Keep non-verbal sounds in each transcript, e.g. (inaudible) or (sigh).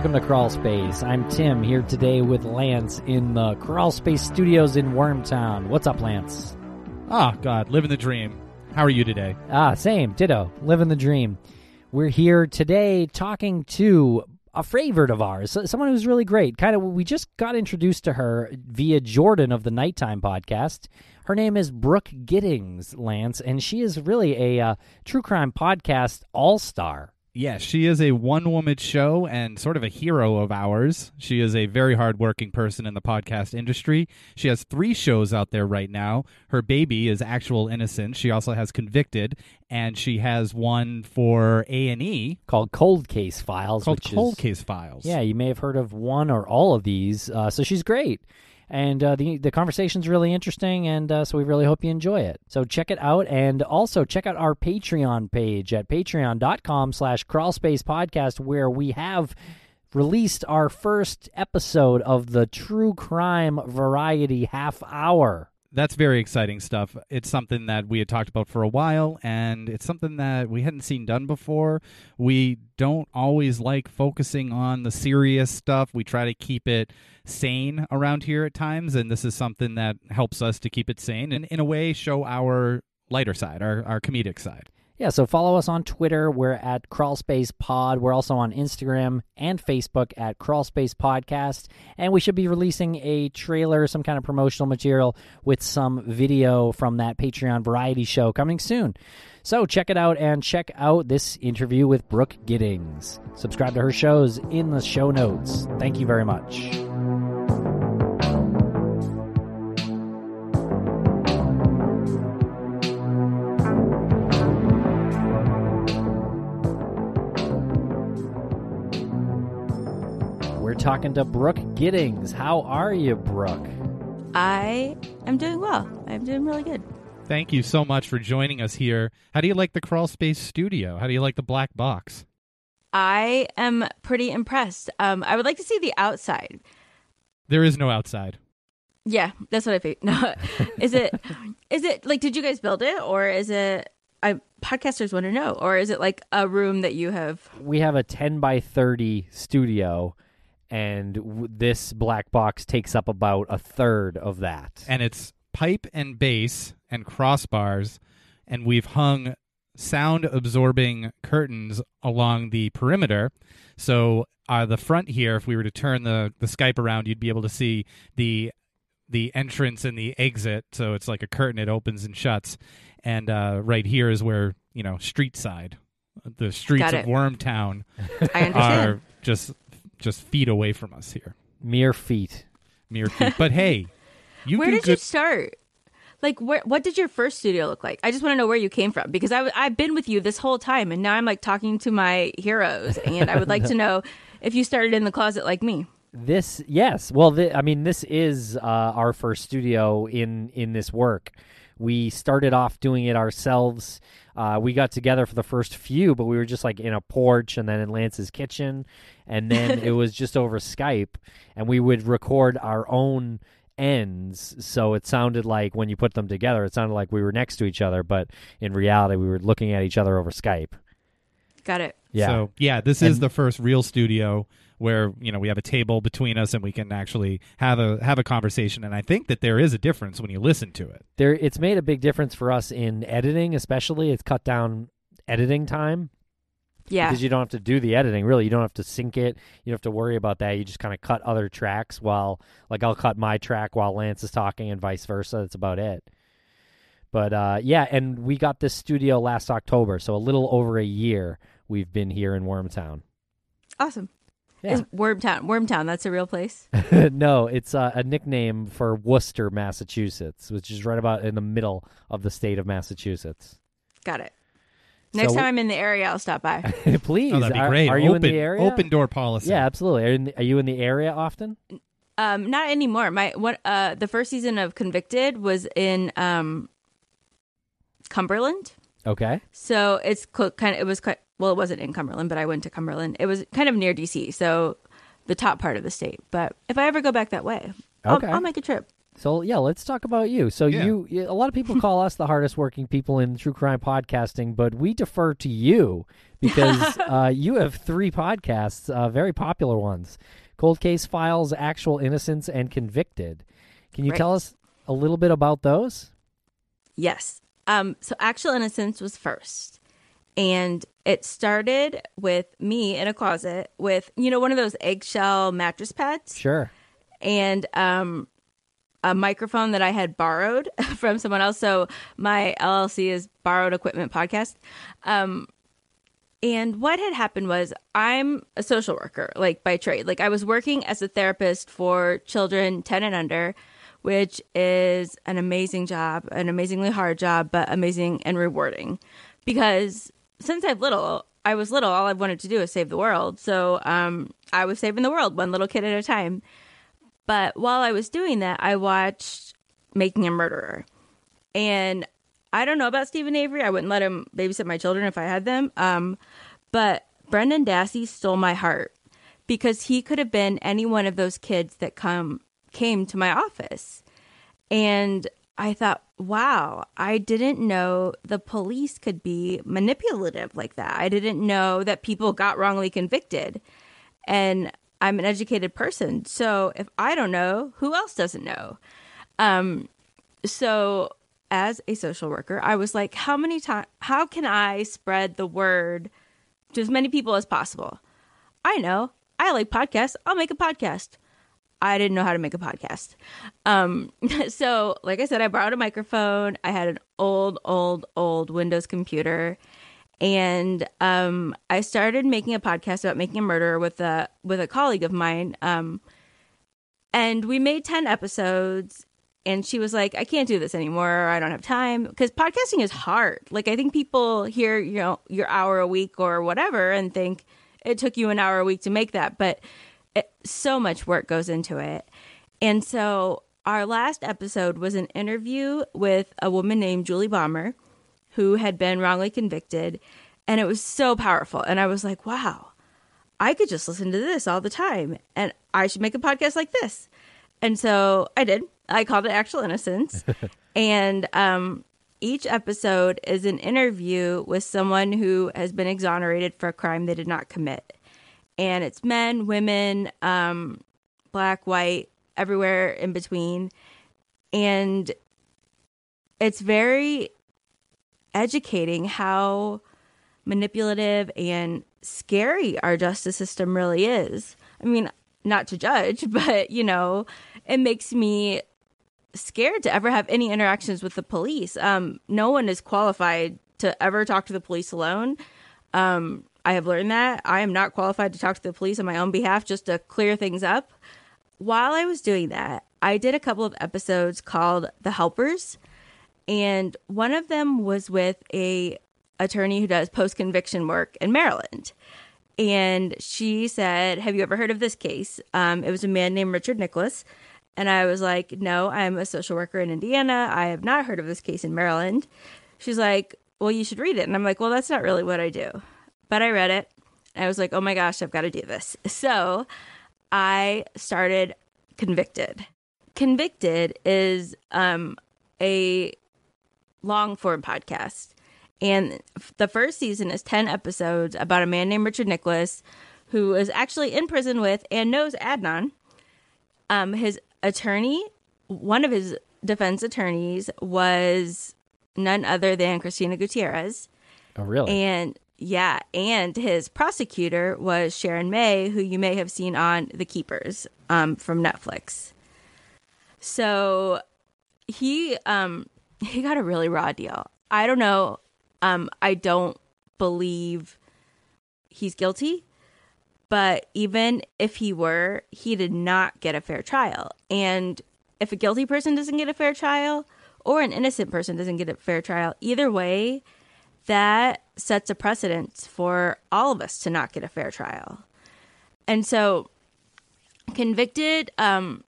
welcome to Crawl Space. I'm Tim here today with Lance in the Crawl Space Studios in Wormtown. What's up, Lance? Ah, God, living the dream. How are you today? Ah, same, ditto, living the dream. We're here today talking to a favorite of ours, someone who's really great. Kind of, we just got introduced to her via Jordan of the Nighttime podcast. Her name is Brooke Giddings, Lance, and she is really a uh, true crime podcast all star. Yes, she is a one woman show and sort of a hero of ours. She is a very hardworking person in the podcast industry. She has three shows out there right now. Her baby is Actual Innocence. She also has Convicted, and she has one for A and E called Cold Case Files. Called Cold is, Case Files. Yeah, you may have heard of one or all of these. Uh, so she's great and uh, the the conversation's really interesting, and uh, so we really hope you enjoy it. So check it out, and also check out our Patreon page at patreon.com/slash crawlspace podcast, where we have released our first episode of the true crime variety half hour that's very exciting stuff. It's something that we had talked about for a while, and it's something that we hadn't seen done before. We don't always like focusing on the serious stuff. We try to keep it sane around here at times, and this is something that helps us to keep it sane and, in a way, show our lighter side, our, our comedic side. Yeah, so follow us on Twitter. We're at Crawlspace Pod. We're also on Instagram and Facebook at Crawlspace Podcast. And we should be releasing a trailer, some kind of promotional material with some video from that Patreon variety show coming soon. So check it out and check out this interview with Brooke Giddings. Subscribe to her shows in the show notes. Thank you very much. Talking to Brooke Giddings. How are you, Brooke? I am doing well. I'm doing really good. Thank you so much for joining us here. How do you like the Crawl Space studio? How do you like the black box? I am pretty impressed. Um, I would like to see the outside. There is no outside. Yeah, that's what I think. (laughs) No, is it? is it like? Did you guys build it, or is it? I podcasters want to know, or is it like a room that you have? We have a ten by thirty studio and w- this black box takes up about a third of that. And it's pipe and bass and crossbars, and we've hung sound absorbing curtains along the perimeter. So uh, the front here, if we were to turn the, the Skype around, you'd be able to see the the entrance and the exit. So it's like a curtain; it opens and shuts. And uh, right here is where you know street side, the streets of Wormtown (laughs) are just just feet away from us here. Mere feet. Mere feet. but hey, (laughs) you where did good- you start? Like, where, what did your first studio look like? I just want to know where you came from because I, I've been with you this whole time, and now I'm like talking to my heroes, and I would like to (laughs) know if you started in the closet like me. This, yes. Well, th- I mean, this is uh, our first studio in in this work. We started off doing it ourselves. Uh, we got together for the first few, but we were just like in a porch and then in Lance's kitchen. And then (laughs) it was just over Skype. And we would record our own ends. So it sounded like when you put them together, it sounded like we were next to each other. But in reality, we were looking at each other over Skype. Got it. Yeah. So, yeah, this and, is the first real studio where you know we have a table between us and we can actually have a have a conversation. And i think that there is a difference when you listen to it. There it's made a big difference for us in editing especially. It's cut down editing time. Yeah. Because you don't have to do the editing really. You don't have to sync it. You don't have to worry about that. You just kind of cut other tracks while like i'll cut my track while lance is talking and vice versa. That's about it. But uh, yeah and we got this studio last october so a little over a year we've been here in wormtown. Awesome yeah. Is Wormtown. Wormtown, that's a real place? (laughs) no, it's uh, a nickname for Worcester, Massachusetts, which is right about in the middle of the state of Massachusetts. Got it. Next so, time I'm in the area, I'll stop by. (laughs) Please. Oh, that'd be great. Are, are open, you in the area? Open door policy. Yeah, absolutely. Are, the, are you in the area often? Um, not anymore. My what? Uh, the first season of Convicted was in um, Cumberland. Okay. So it's cl- kind of it was quite well, it wasn't in Cumberland, but I went to Cumberland. It was kind of near DC, so the top part of the state. But if I ever go back that way, okay. I'll, I'll make a trip. So yeah, let's talk about you. So Yeah. you, you, a lot of people call us the hardest working people in true crime podcasting, but we defer to you because (laughs) uh, you have three podcasts, uh, very popular ones: Cold Case Files, Actual Innocence, and Convicted. Can you Right. tell us a little bit about those? Yes. Um, so Actual Innocence was first. And it started with me in a closet with, you know, one of those eggshell mattress pads Sure. and um, a microphone that I had borrowed (laughs) from someone else. So my LLC is Borrowed Equipment Podcast. Um, and what had happened was I'm a social worker, like by trade. Like I was working as a therapist for children 10 and under, which is an amazing job, an amazingly hard job, but amazing and rewarding. Because since I've little, I was little, all I wanted to do was save the world. So um, I was saving the world one little kid at a time. But while I was doing that, I watched Making a Murderer. And I don't know about Steven Avery. I wouldn't let him babysit my children if I had them. Um, but Brendan Dassey stole my heart because he could have been any one of those kids that come came to my office. And I thought, wow, I didn't know the police could be manipulative like that. I didn't know that people got wrongly convicted. And I'm an educated person. So if I don't know, who else doesn't know? Um, so as a social worker, I was like, how many times, how can I spread the word to as many people as possible? I know I like podcasts. I'll make a podcast. I didn't know how to make a podcast. Um, (laughs) so, like I said, I borrowed a microphone. I had an old, old, old Windows computer, and um, I started making a podcast about making a murder with a with a colleague of mine. Um, and we made ten episodes. And she was like, "I can't do this anymore. I don't have time because podcasting is hard. Like, I think people hear you know your hour a week or whatever and think it took you an hour a week to make that, but it, so much work goes into it. And so our last episode was an interview with a woman named Julie Baumer who had been wrongly convicted. And it was so powerful. And I was like, wow, I could just listen to this all the time. And I should make a podcast like this. And so I did. I called it Actual Innocence. (laughs) and um, each episode is an interview with someone who has been exonerated for a crime they did not commit and it's men, women, um, black, white, everywhere in between. And it's very educating how manipulative and scary our justice system really is. I mean, not to judge, (laughs) but you know, it makes me scared to ever have any interactions with the police. Um, no one is qualified to ever talk to the police alone. Um, I have learned that I am not qualified to talk to the police on my own behalf just to clear things up. While I was doing that, I did a couple of episodes called The Helpers, and one of them was with a attorney who does post conviction work in Maryland. And she said, "Have you ever heard of this case?" Um, it was a man named Richard Nicholas, and I was like, "No, I'm a social worker in Indiana. I have not heard of this case in Maryland." She's like, "Well, you should read it," and I'm like, "Well, that's not really what I do." But I read it. I was like, oh my gosh, I've got to do this. So I started Convicted. Convicted is um, a long form podcast. And the first season is 10 episodes about a man named Richard Nicholas who is actually in prison with and knows Adnan. Um, his attorney, one of his defense attorneys, was none other than Cristina Gutierrez. Oh, really? And yeah, and his prosecutor was Sharon May, who you may have seen on The Keepers um, from Netflix. So he um, he got a really raw deal. I don't know. Um, I don't believe he's guilty, but even if he were, he did not get a fair trial. And if a guilty person doesn't get a fair trial, or an innocent person doesn't get a fair trial, either way, that sets a precedent for all of us to not get a fair trial. And so, convicted um,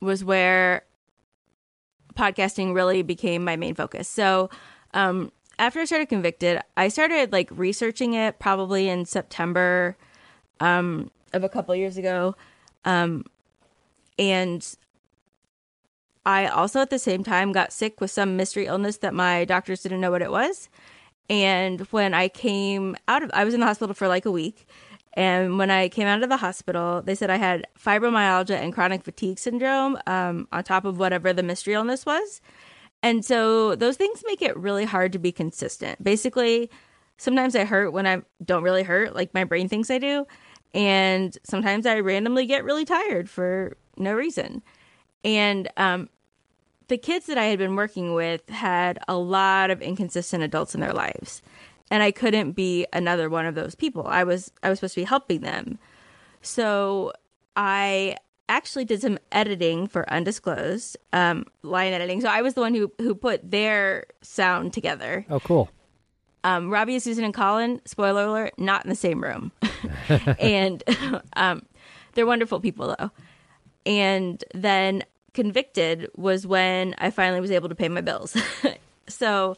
was where podcasting really became my main focus. So, um, after I started convicted, I started like researching it probably in September um, of a couple years ago, um, and I also at the same time got sick with some mystery illness that my doctors didn't know what it was. And when I came out of, I was in the hospital for like a week. And when I came out of the hospital, they said I had fibromyalgia and chronic fatigue syndrome um, on top of whatever the mystery illness was. And so those things make it really hard to be consistent. Basically, sometimes I hurt when I don't really hurt, like my brain thinks I do. And sometimes I randomly get really tired for no reason. And um, the kids that I had been working with had a lot of inconsistent adults in their lives. And I couldn't be another one of those people. I was I was supposed to be helping them. So I actually did some editing for undisclosed um, line editing. So I was the one who who put their sound together. Oh, cool. Um, Rabia, Susan, and Colin. Spoiler alert: not in the same room, (laughs) and (laughs) um, they're wonderful people though. And then convicted was when I finally was able to pay my bills. (laughs) so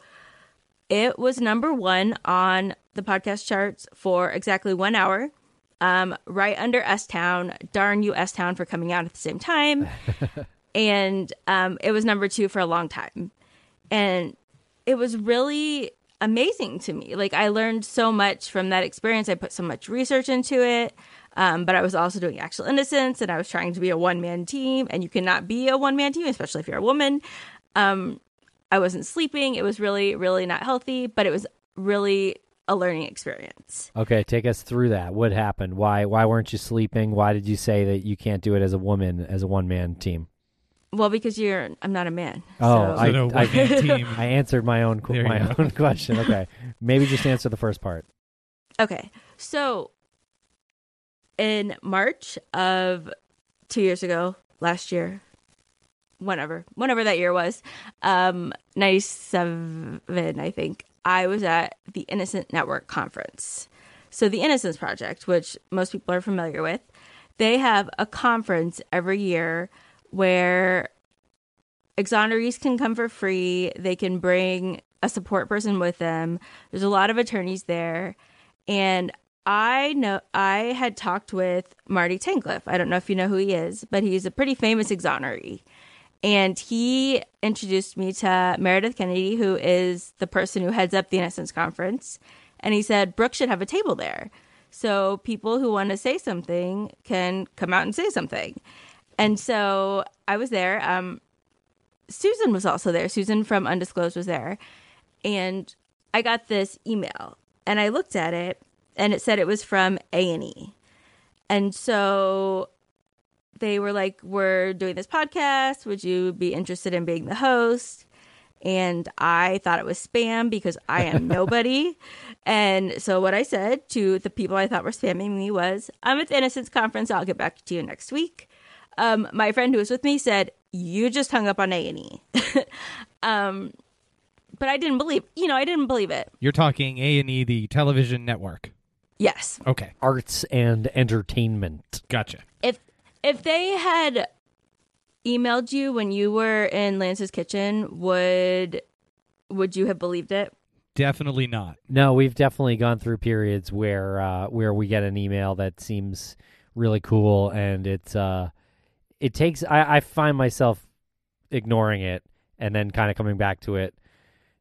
it was number one on the podcast charts for exactly one hour um, right under S Town. Darn you, S Town, for coming out at the same time. (laughs) and um, it was number two for a long time. And it was really amazing to me. Like, I learned so much from that experience. I put so much research into it. Um, but I was also doing actual innocence and I was trying to be a one man team. And you cannot be a one man team, especially if you're a woman. Um, I wasn't sleeping. It was really, really not healthy, but it was really a learning experience. Okay, take us through that. What happened? Why why weren't you sleeping? Why did you say that you can't do it as a woman as a one man team? Well, because you're I'm not a man. Oh, so- I, So no I, (laughs) team. I answered my own qu- There you my go. own (laughs) question. Okay, maybe just answer the first part. Okay. So in March of two years ago, last year, whenever, whenever that year was, um, 97, I think, I was at the Innocence Network conference. So the Innocence Project, which most people are familiar with, they have a conference every year where exonerees can come for free. They can bring a support person with them. There's a lot of attorneys there. And I know I had talked with Marty Tankleff. I don't know if you know who he is, but he's a pretty famous exoneree. And he introduced me to Meredith Kennedy, who is the person who heads up the Innocence Conference. And he said, Brooke should have a table there. So people who want to say something can come out and say something. And so I was there. Um, Susan was also there. Susan from Undisclosed was there. And I got this email and I looked at it and it said it was from A&E. And so they were like, "We're doing this podcast. Would you be interested in being the host?" And I thought it was spam because I am (laughs) nobody. and so what I said to the people I thought were spamming me was, "I'm at the Innocence Conference. I'll get back to you next week." Um, my friend who was with me said, "You just hung up on A and E." (laughs) Um, but I didn't believe. You know, I didn't believe it. You're talking A and E, the television network. Yes, Okay, Arts and entertainment. gotcha. if if they had emailed you when you were in Lance's kitchen, would would you have believed it? Definitely not. No, we've definitely gone through periods where uh, where we get an email that seems really cool, and it's uh, it takes. I, I find myself ignoring it and then kind of coming back to it.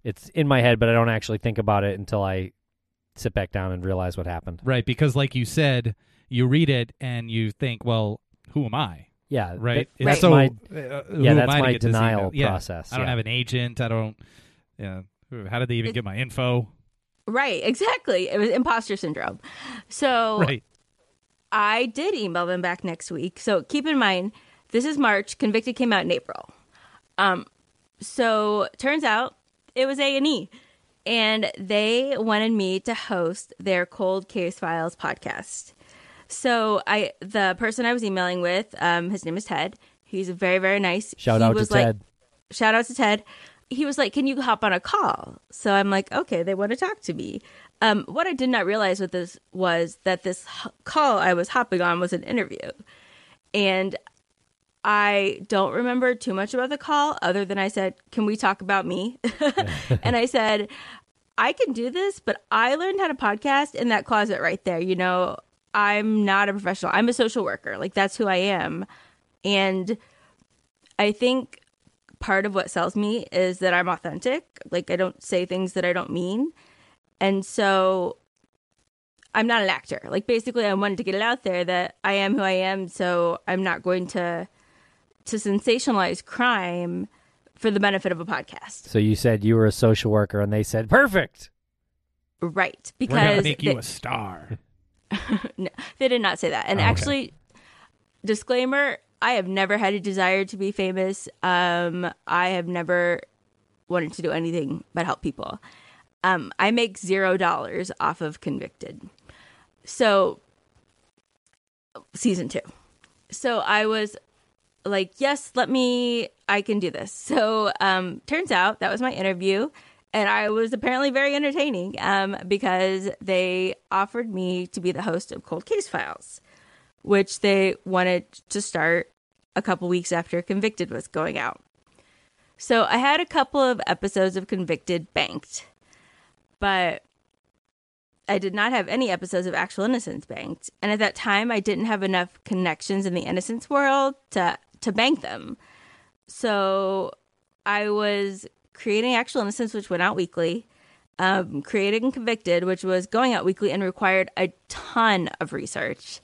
It's in my head, but I don't actually think about it until I sit back down and realize what happened. Right, because like you said, you read it and you think, well, who am I? Yeah, Right. that- that's so my uh, yeah, that's my denial email? Yeah. process. I don't yeah. have an agent. I don't. Yeah. How did they even It- get my info? Right, exactly. It was imposter syndrome. So Right. I did email them back next week. So keep in mind, this is March. Convicted came out in April. Um, so turns out it was A and E, and they wanted me to host their Cold Case Files podcast. So I, the person I was emailing with, um, his name is Ted. He's very very nice. Shout He out to like- Ted. shout out to Ted. He was like, "Can you hop on a call?" So I'm like, "Okay, they want to talk to me." Um, what I did not realize with this was that this h- call I was hopping on was an interview, and I don't remember too much about the call other than I said, "Can we talk about me?" (laughs) and I said, "I can do this, but I learned how to podcast in that closet right there. You know, I'm not a professional. I'm a social worker. Like that's who I am." And I think part of what sells me is that I'm authentic. Like I don't say things that I don't mean. And so I'm not an actor. Like basically I wanted to get it out there that I am who I am, so I'm not going to to sensationalize crime for the benefit of a podcast. So you said you were a social worker, and they said perfect. Right. We're gonna Because make you a star. (laughs) no, they did not say that. And Oh, okay. actually disclaimer, I have never had a desire to be famous. Um I have never wanted to do anything but help people. Um I make 0 dollars off of convicted. So season 2. So I was like, yes, let me, I can do this. So um, turns out that was my interview. And I was apparently very entertaining um, because they offered me to be the host of Cold Case Files, which they wanted to start a couple weeks after Convicted was going out. So I had a couple of episodes of Convicted banked, but I did not have any episodes of Actual Innocence banked. And at that time, I didn't have enough connections in the innocence world to to bank them. So I was creating Actual Innocence, which went out weekly, um, creating Convicted, which was going out weekly and required a ton of research.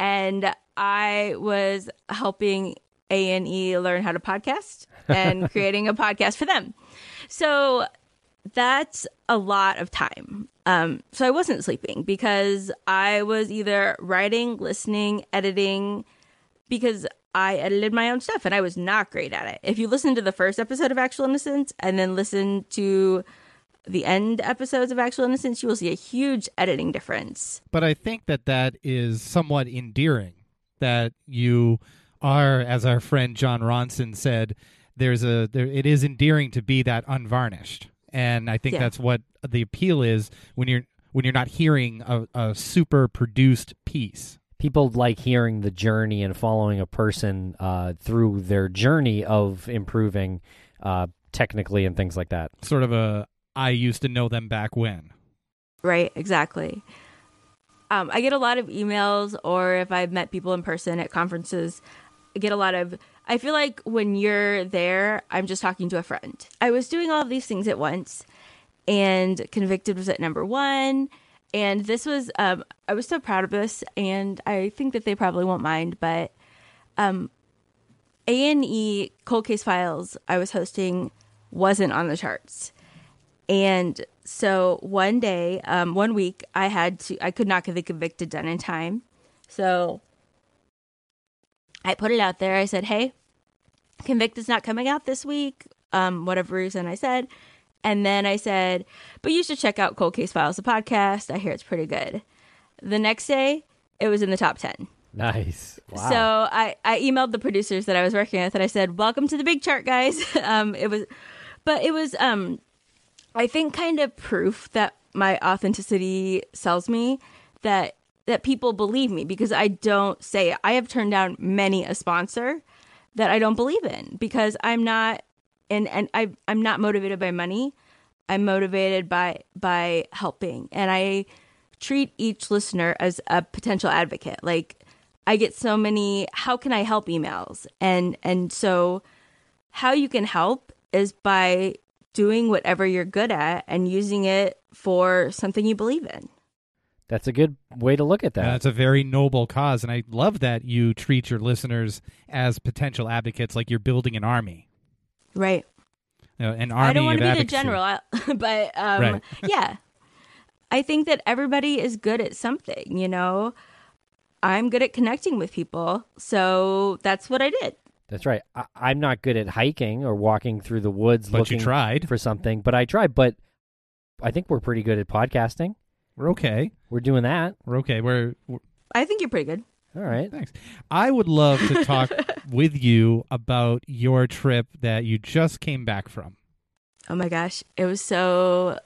And I was helping A and E learn how to podcast and (laughs) creating a podcast for them. So that's a lot of time. Um, so I wasn't sleeping because I was either writing, listening, editing, because I edited my own stuff and I was not great at it. If you listen to the first episode of Actual Innocence and then listen to the end episodes of Actual Innocence, you will see a huge editing difference. But I think that that is somewhat endearing. That you are, as our friend Jon Ronson said, there's a there. It is endearing to be that unvarnished, and I think Yeah. that's what the appeal is when you're when you're not hearing a, a super produced piece. People like hearing the journey and following a person uh, through their journey of improving uh, technically and things like that. Sort of a I used to know them back when. Right, exactly. Um, I get a lot of emails, or if I've met people in person at conferences, I get a lot of. I feel like when you're there, I'm just talking to a friend. I was doing all of these things at once, and Convicted was at number one. And this was, um, I was so proud of this, and I think that they probably won't mind, but um, A and E Cold Case Files I was hosting wasn't on the charts. And so one day, um, one week, I had to, I could not get the convicted done in time. So I put it out there. I said, hey, convicted's not coming out this week. Um, whatever reason I said. And then I said, but you should check out Cold Case Files, the podcast. I hear it's pretty good. The next day, it was in the top 10. Nice. Wow. So I, I emailed the producers that I was working with and I said, "Welcome to the big chart, guys." (laughs) um, it was, but it was, um, I think, kind of proof that my authenticity sells me. That that people believe me because I don't say it. I have turned down many a sponsor that I don't believe in because I'm not, and and I I'm not motivated by money. I'm motivated by by helping, and I treat each listener as a potential advocate. Like I get so many how can I help emails and and so how you can help is by doing whatever you're good at and using it for something you believe in. That's a good way to look at that. That's a very noble cause, and I love that you treat your listeners as potential advocates, like you're building an army. Right. You know, an army I don't want to be the general, (laughs) but um Right. yeah. I think that everybody is good at something, you know. I'm good at connecting with people, so that's what I did. That's right. I, I'm not good at hiking or walking through the woods But you tried. for something, but I tried. But I think we're pretty good at podcasting. We're okay. We're doing that. We're okay. We're, we're I think you're pretty good. All right. thanks. I would love to talk (laughs) with you about your trip that you just came back from. Oh my gosh, it was so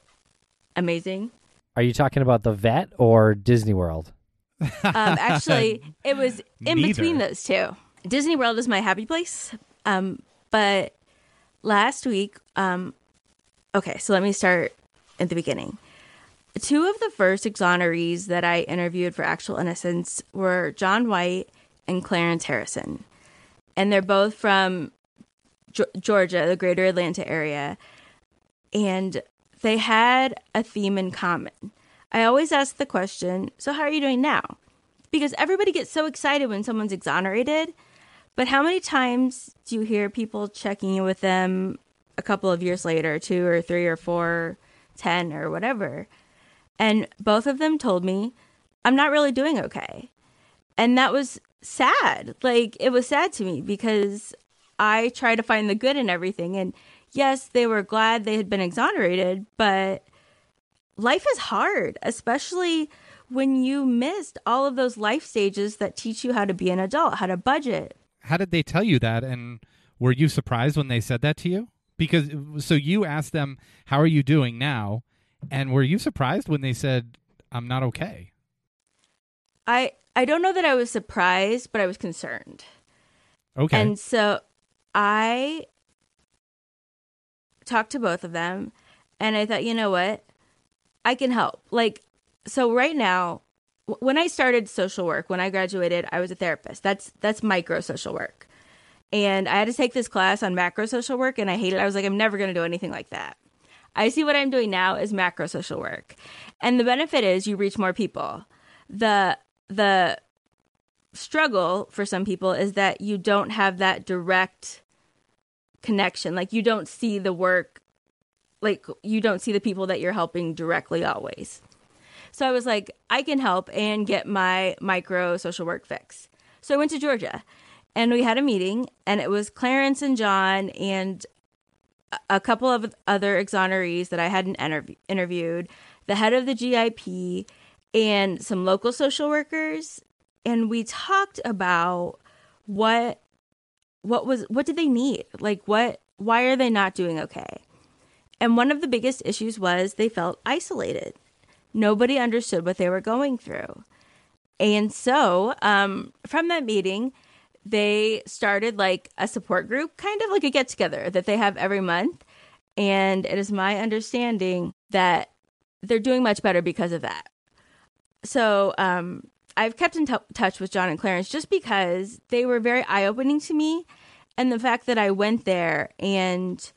amazing. Are you talking about the vet or Disney World? Um, actually, (laughs) it was in between those two. Disney World is my happy place. Um, but last week, um, okay, so let me start at the beginning. Two of the first exonerees that I interviewed for Actual Innocence were John White and Clarence Harrison. And they're both from Ge- Georgia, the greater Atlanta area. And they had a theme in common. I always ask the question so, how are you doing now? Because everybody gets so excited when someone's exonerated. But how many times do you hear people checking in with them a couple of years later, two or three or four, ten or whatever? And both of them told me, I'm not really doing okay. And that was sad. Like, it was sad to me because I try to find the good in everything. And yes, they were glad they had been exonerated, but life is hard, especially when you missed all of those life stages that teach you how to be an adult, how to budget. How did they tell you that? And were you surprised when they said that to you? Because so you asked them, How are you doing now? And were you surprised when they said, I'm not okay? I I don't know that I was surprised, but I was concerned. Okay. And so I talked to both of them and I thought, you know what? I can help. Like, so right now, when I started social work, when I graduated, I was a therapist. That's that's micro social work. And I had to take this class on macro social work and I hated it. I was like, I'm never going to do anything like that. I see what I'm doing now is macro social work. And the benefit is you reach more people. The the struggle for some people is that you don't have that direct connection. Like you don't see the work, like you don't see the people that you're helping directly always. So I was like, I can help and get my micro social work fix. So I went to Georgia and we had a meeting, and it was Clarence and John and a couple of other exonerees that I hadn't interv- interviewed, the head of the GIP, and some local social workers and we talked about what what was what did they need? Like what why are they not doing okay? And one of the biggest issues was they felt isolated. Nobody understood what they were going through. And so um, from that meeting they started like a support group kind of like a get together that they have every month and it is my understanding that they're doing much better because of that so um, I've kept in t- touch with John and Clarence just because they were very eye opening to me, and the fact that I went there and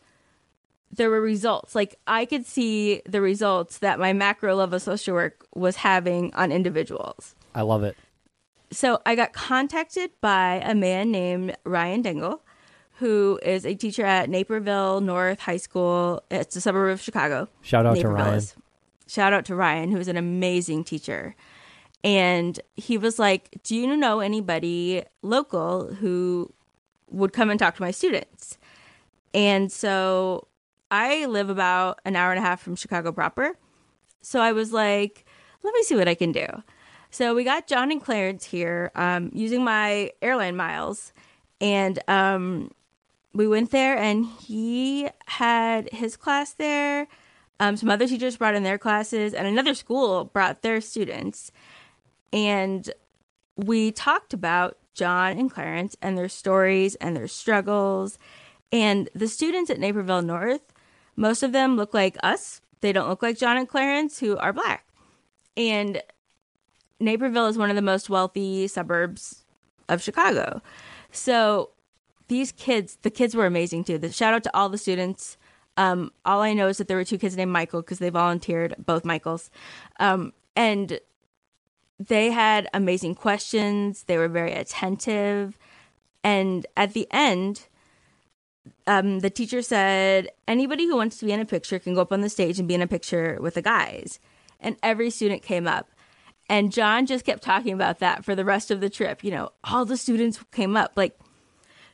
there were results. Like I could see the results that my macro level social work was having on individuals. I love it. So I got contacted by a man named Ryan Dingle, who is a teacher at Naperville North High School. It's a suburb of Chicago. Shout out to Ryan. is. Shout out to Ryan, who is an amazing teacher. And he was like, Do you know anybody local who would come and talk to my students? And so I live about an hour and a half from Chicago proper. So I was like, Let me see what I can do. So we got John and Clarence here um, using my airline miles. And um, we went there, and he had his class there. Um, some other teachers brought in their classes, and another school brought their students. And we talked about John and Clarence and their stories and their struggles. And the students at Naperville North, most of them look like us. They don't look like John and Clarence, who are black. And Naperville is one of the most wealthy suburbs of Chicago. So these kids, the kids were amazing too. The shout out to all the students. Um, all I know is that there were two kids named Michael because they volunteered, both Michaels. Um, and they had amazing questions. They were very attentive. And at the end, um, the teacher said, anybody who wants to be in a picture can go up on the stage and be in a picture with the guys. And every student came up. And John just kept talking about that for the rest of the trip. You know, all the students came up. Like,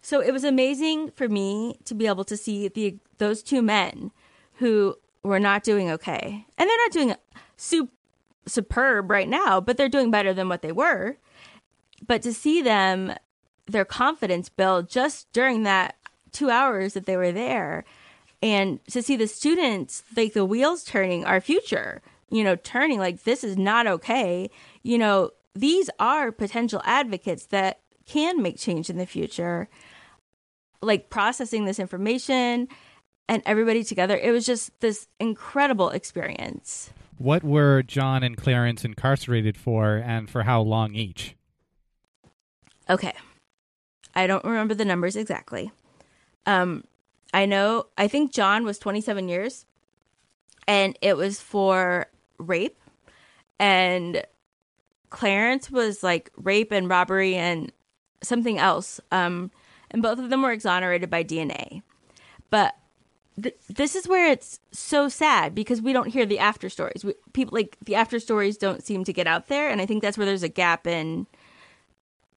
so it was amazing for me to be able to see the those two men who were not doing okay. And they're not doing super superb right now, but they're doing better than what they were. But to see them, their confidence build just during that two hours that they were there, and to see the students, like the wheels turning, our future, you know, turning like this is not okay. You know, these are potential advocates that can make change in the future. Like processing this information and everybody together, it was just this incredible experience. What were John and Clarence incarcerated for, and for how long each? Okay. I don't remember the numbers exactly. Um, I know, I think John was 27 years and it was for rape. And Clarence was like rape and robbery and something else. Um, and both of them were exonerated by DNA. But th- this is where it's so sad because we don't hear the after stories. We, people like the after stories don't seem to get out there, and I think that's where there's a gap in.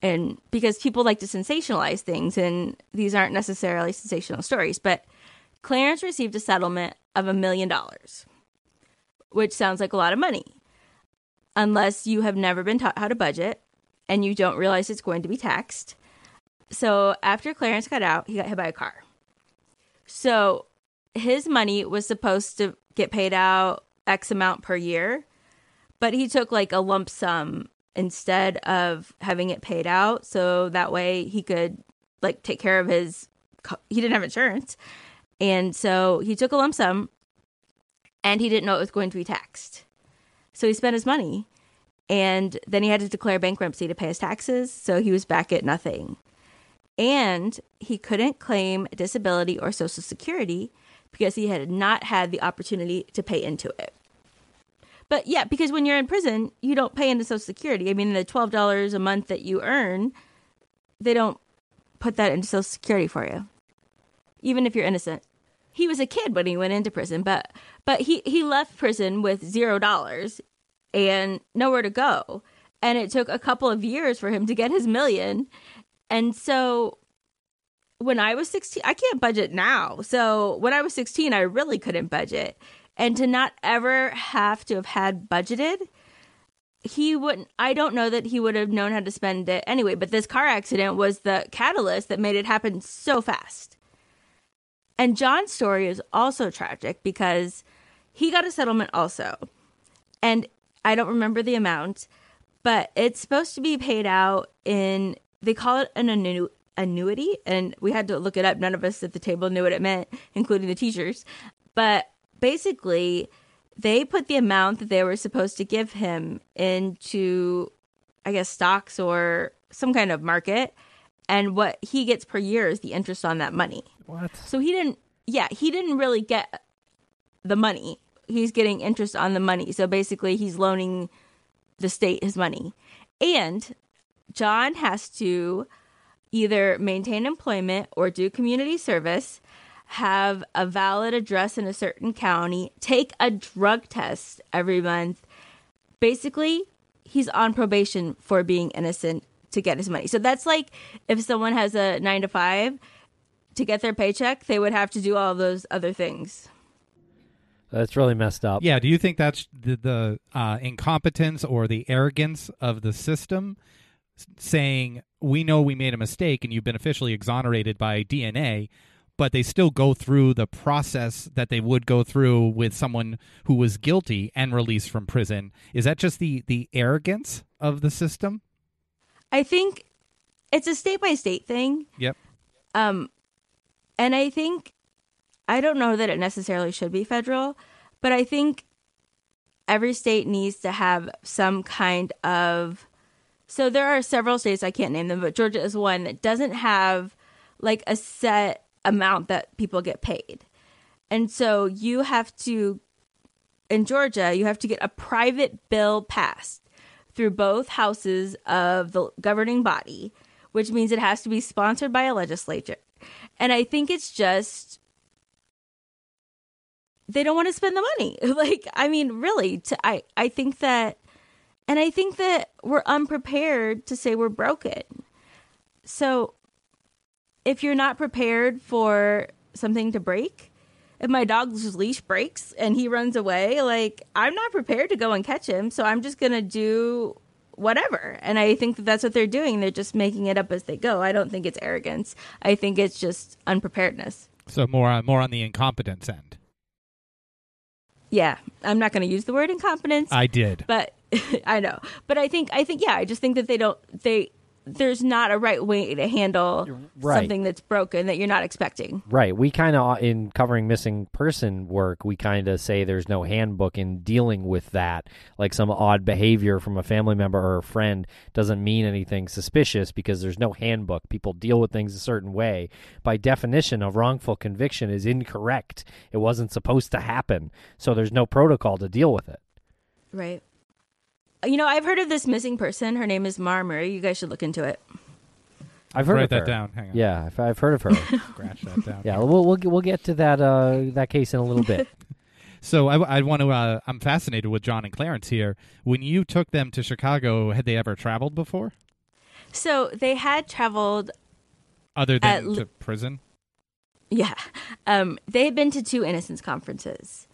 And because people like to sensationalize things, and these aren't necessarily sensational stories, but Clarence received a settlement of a million dollars, which sounds like a lot of money, unless you have never been taught how to budget and you don't realize it's going to be taxed. So after Clarence got out, he got hit by a car. So his money was supposed to get paid out X amount per year, but he took like a lump sum instead of having it paid out. So that way he could like take care of his, he didn't have insurance. And so he took a lump sum and he didn't know it was going to be taxed. So he spent his money and then he had to declare bankruptcy to pay his taxes. So he was back at nothing. And he couldn't claim disability or Social Security because he had not had the opportunity to pay into it. But yeah, because when you're in prison, you don't pay into Social Security. I mean, the $12 a month that you earn, they don't put that into Social Security for you, even if you're innocent. He was a kid when he went into prison, but but he he left prison with zero dollars and nowhere to go. And it took a couple of years for him to get his million. And so when I was 16, I can't budget now. So when I was 16, I really couldn't budget. And to not ever have to have had budgeted, he wouldn't, I don't know that he would have known how to spend it anyway. But this car accident was the catalyst that made it happen so fast. And John's story is also tragic because he got a settlement also. And I don't remember the amount, but it's supposed to be paid out in, they call it an annu- annuity. And we had to look it up. None of us at the table knew what it meant, including the teachers. But basically, they put the amount that they were supposed to give him into, I guess, stocks or some kind of market. And what he gets per year is the interest on that money. What? So he didn't, yeah, he didn't really get the money he's getting interest on the money. So basically, he's loaning the state his money. And John has to either maintain employment or do community service, have a valid address in a certain county, take a drug test every month. Basically, he's on probation for being innocent to get his money. So that's like if someone has a nine to five to get their paycheck, they would have to do all those other things. That's really messed up. Yeah. Do you think that's the, the uh, incompetence or the arrogance of the system saying, we know we made a mistake and you've been officially exonerated by DNA, but they still go through the process that they would go through with someone who was guilty and released from prison? Is that just the, the arrogance of the system? I think it's a state by state thing. Yep. Um, and I think I don't know that it necessarily should be federal, but I think every state needs to have some kind of. So there are several states, I can't name them, but Georgia is one that doesn't have like a set amount that people get paid. And so you have to, in Georgia, you have to get a private bill passed through both houses of the governing body, which means it has to be sponsored by a legislature. And I think it's just they don't want to spend the money. (laughs) like, I mean, really, to, I, I think that, and I think that we're unprepared to say we're broken. So if you're not prepared for something to break, if my dog's leash breaks and he runs away, like, I'm not prepared to go and catch him. So I'm just going to do whatever. And I think that that's what they're doing. They're just making it up as they go. I don't think it's arrogance. I think it's just unpreparedness. So more on, more on the incompetence end. Yeah, I'm not going to use the word incompetence. I did. but (laughs) I know. But I think I think yeah, I just think that they don't they there's not a right way to handle Right. something that's broken that you're not expecting. Right. We kind of, in covering missing person work, we kind of say there's no handbook in dealing with that. Like some odd behavior from a family member or a friend doesn't mean anything suspicious because there's no handbook. People deal with things a certain way. By definition, a wrongful conviction is incorrect. It wasn't supposed to happen. So there's no protocol to deal with it. Right. You know, I've heard of this missing person. Her name is Maura Murray. You guys should look into it. I've heard Write of that her. down. Hang on. Yeah, I've, I've heard of her. (laughs) Scratch that down. yeah, we'll, we'll we'll get to that uh, that case in a little bit. (laughs) So I, I want to. Uh, I'm fascinated with John and Clarence here. When you took them to Chicago, had they ever traveled before, So they had traveled other than l- to prison? Yeah. Um, they had been to two innocence conferences.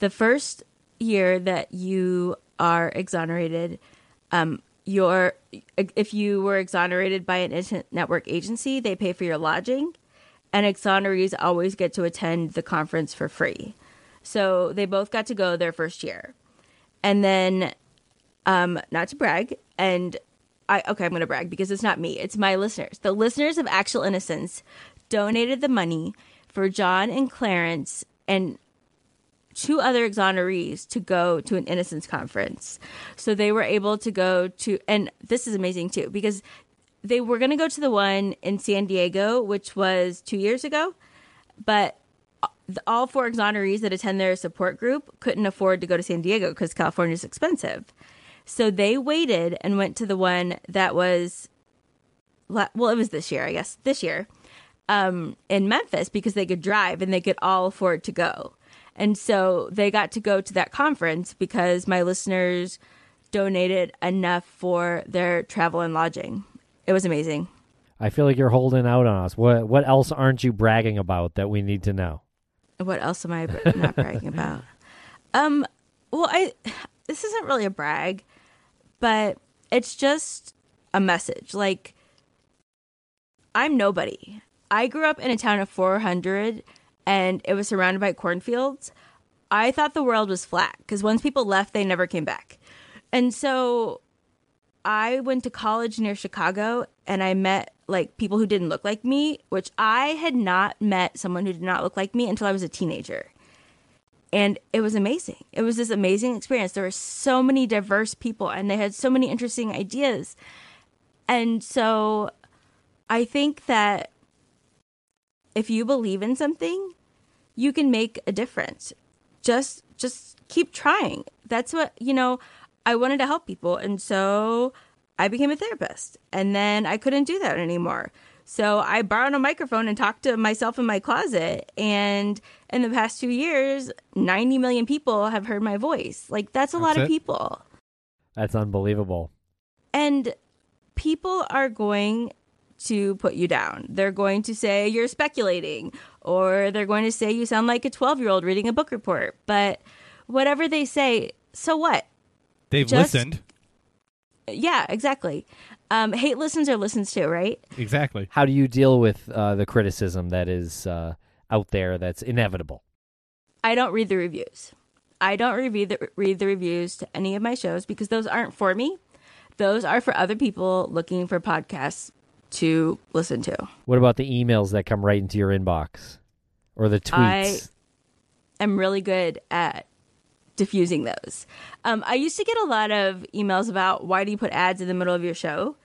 The first year that you are exonerated, um, your if you were exonerated by an Innocence Network agency, they pay for your lodging, and exonerees always get to attend the conference for free. So they both got to go their first year, and then, um, not to brag, and I okay, I'm going to brag because it's not me, it's my listeners. The listeners of Actual Innocence donated the money for John and Clarence and two other exonerees to go to an innocence conference. So they were able to go to, and this is amazing too, because they were going to go to the one in San Diego, which was two years ago, but all four exonerees that attend their support group couldn't afford to go to San Diego because California is expensive. So they waited and went to the one that was, well, it was this year, I guess, this year, um, in Memphis because they could drive and they could all afford to go. And so they got to go to that conference because my listeners donated enough for their travel and lodging. It was amazing. I feel like you're holding out on us. What what else aren't you bragging about that we need to know? What else am I not bragging about? (laughs) Um, well, I this isn't really a brag, but it's just a message. Like, I'm nobody. I grew up in a town of 400, and it was surrounded by cornfields. I thought the world was flat because once people left, they never came back, and so I went to college near Chicago and I met like people who didn't look like me, which I had not met someone who did not look like me until I was a teenager. And it was amazing. It was this amazing experience. There were so many diverse people and they had so many interesting ideas. And so I think that if you believe in something, you can make a difference. Just just keep trying. That's what, you know, I wanted to help people and so I became a therapist. And then I couldn't do that anymore. So I borrowed a microphone and talked to myself in my closet and in the past 2 years 90 million people have heard my voice. Like that's a lot That's of people. That's unbelievable. And people are going to put you down. They're going to say you're speculating, or they're going to say you sound like a 12 year old reading a book report. But whatever they say, so what? They've Just- listened. Yeah, exactly. Um, hate listens or listens to, right? Exactly. How do you deal with uh, the criticism that is uh, out there that's inevitable? I don't read the reviews. I don't read the, read the reviews to any of my shows because those aren't for me. Those are for other people looking for podcasts to listen to. What about the emails that come right into your inbox or the tweets? I am really good at diffusing those. Um, I used to get a lot of emails about why do you put ads in the middle of your show?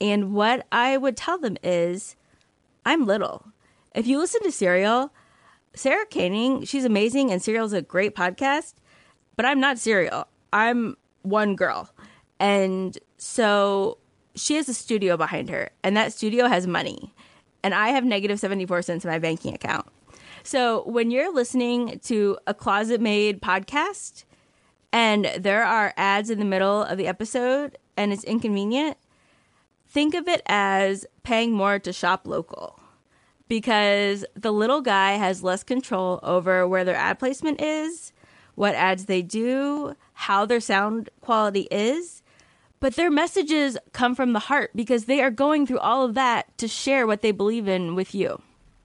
And what I would tell them is, I'm little. If you listen to Serial, Sarah Koenig, she's amazing, and Serial's a great podcast, but I'm not Serial. I'm one girl. And so she has a studio behind her, and that studio has money. And I have negative 74 cents in my banking account. So when you're listening to a closet made podcast and there are ads in the middle of the episode and it's inconvenient, think of it as paying more to shop local because the little guy has less control over where their ad placement is, what ads they do, how their sound quality is. But their messages come from the heart because they are going through all of that to share what they believe in with you.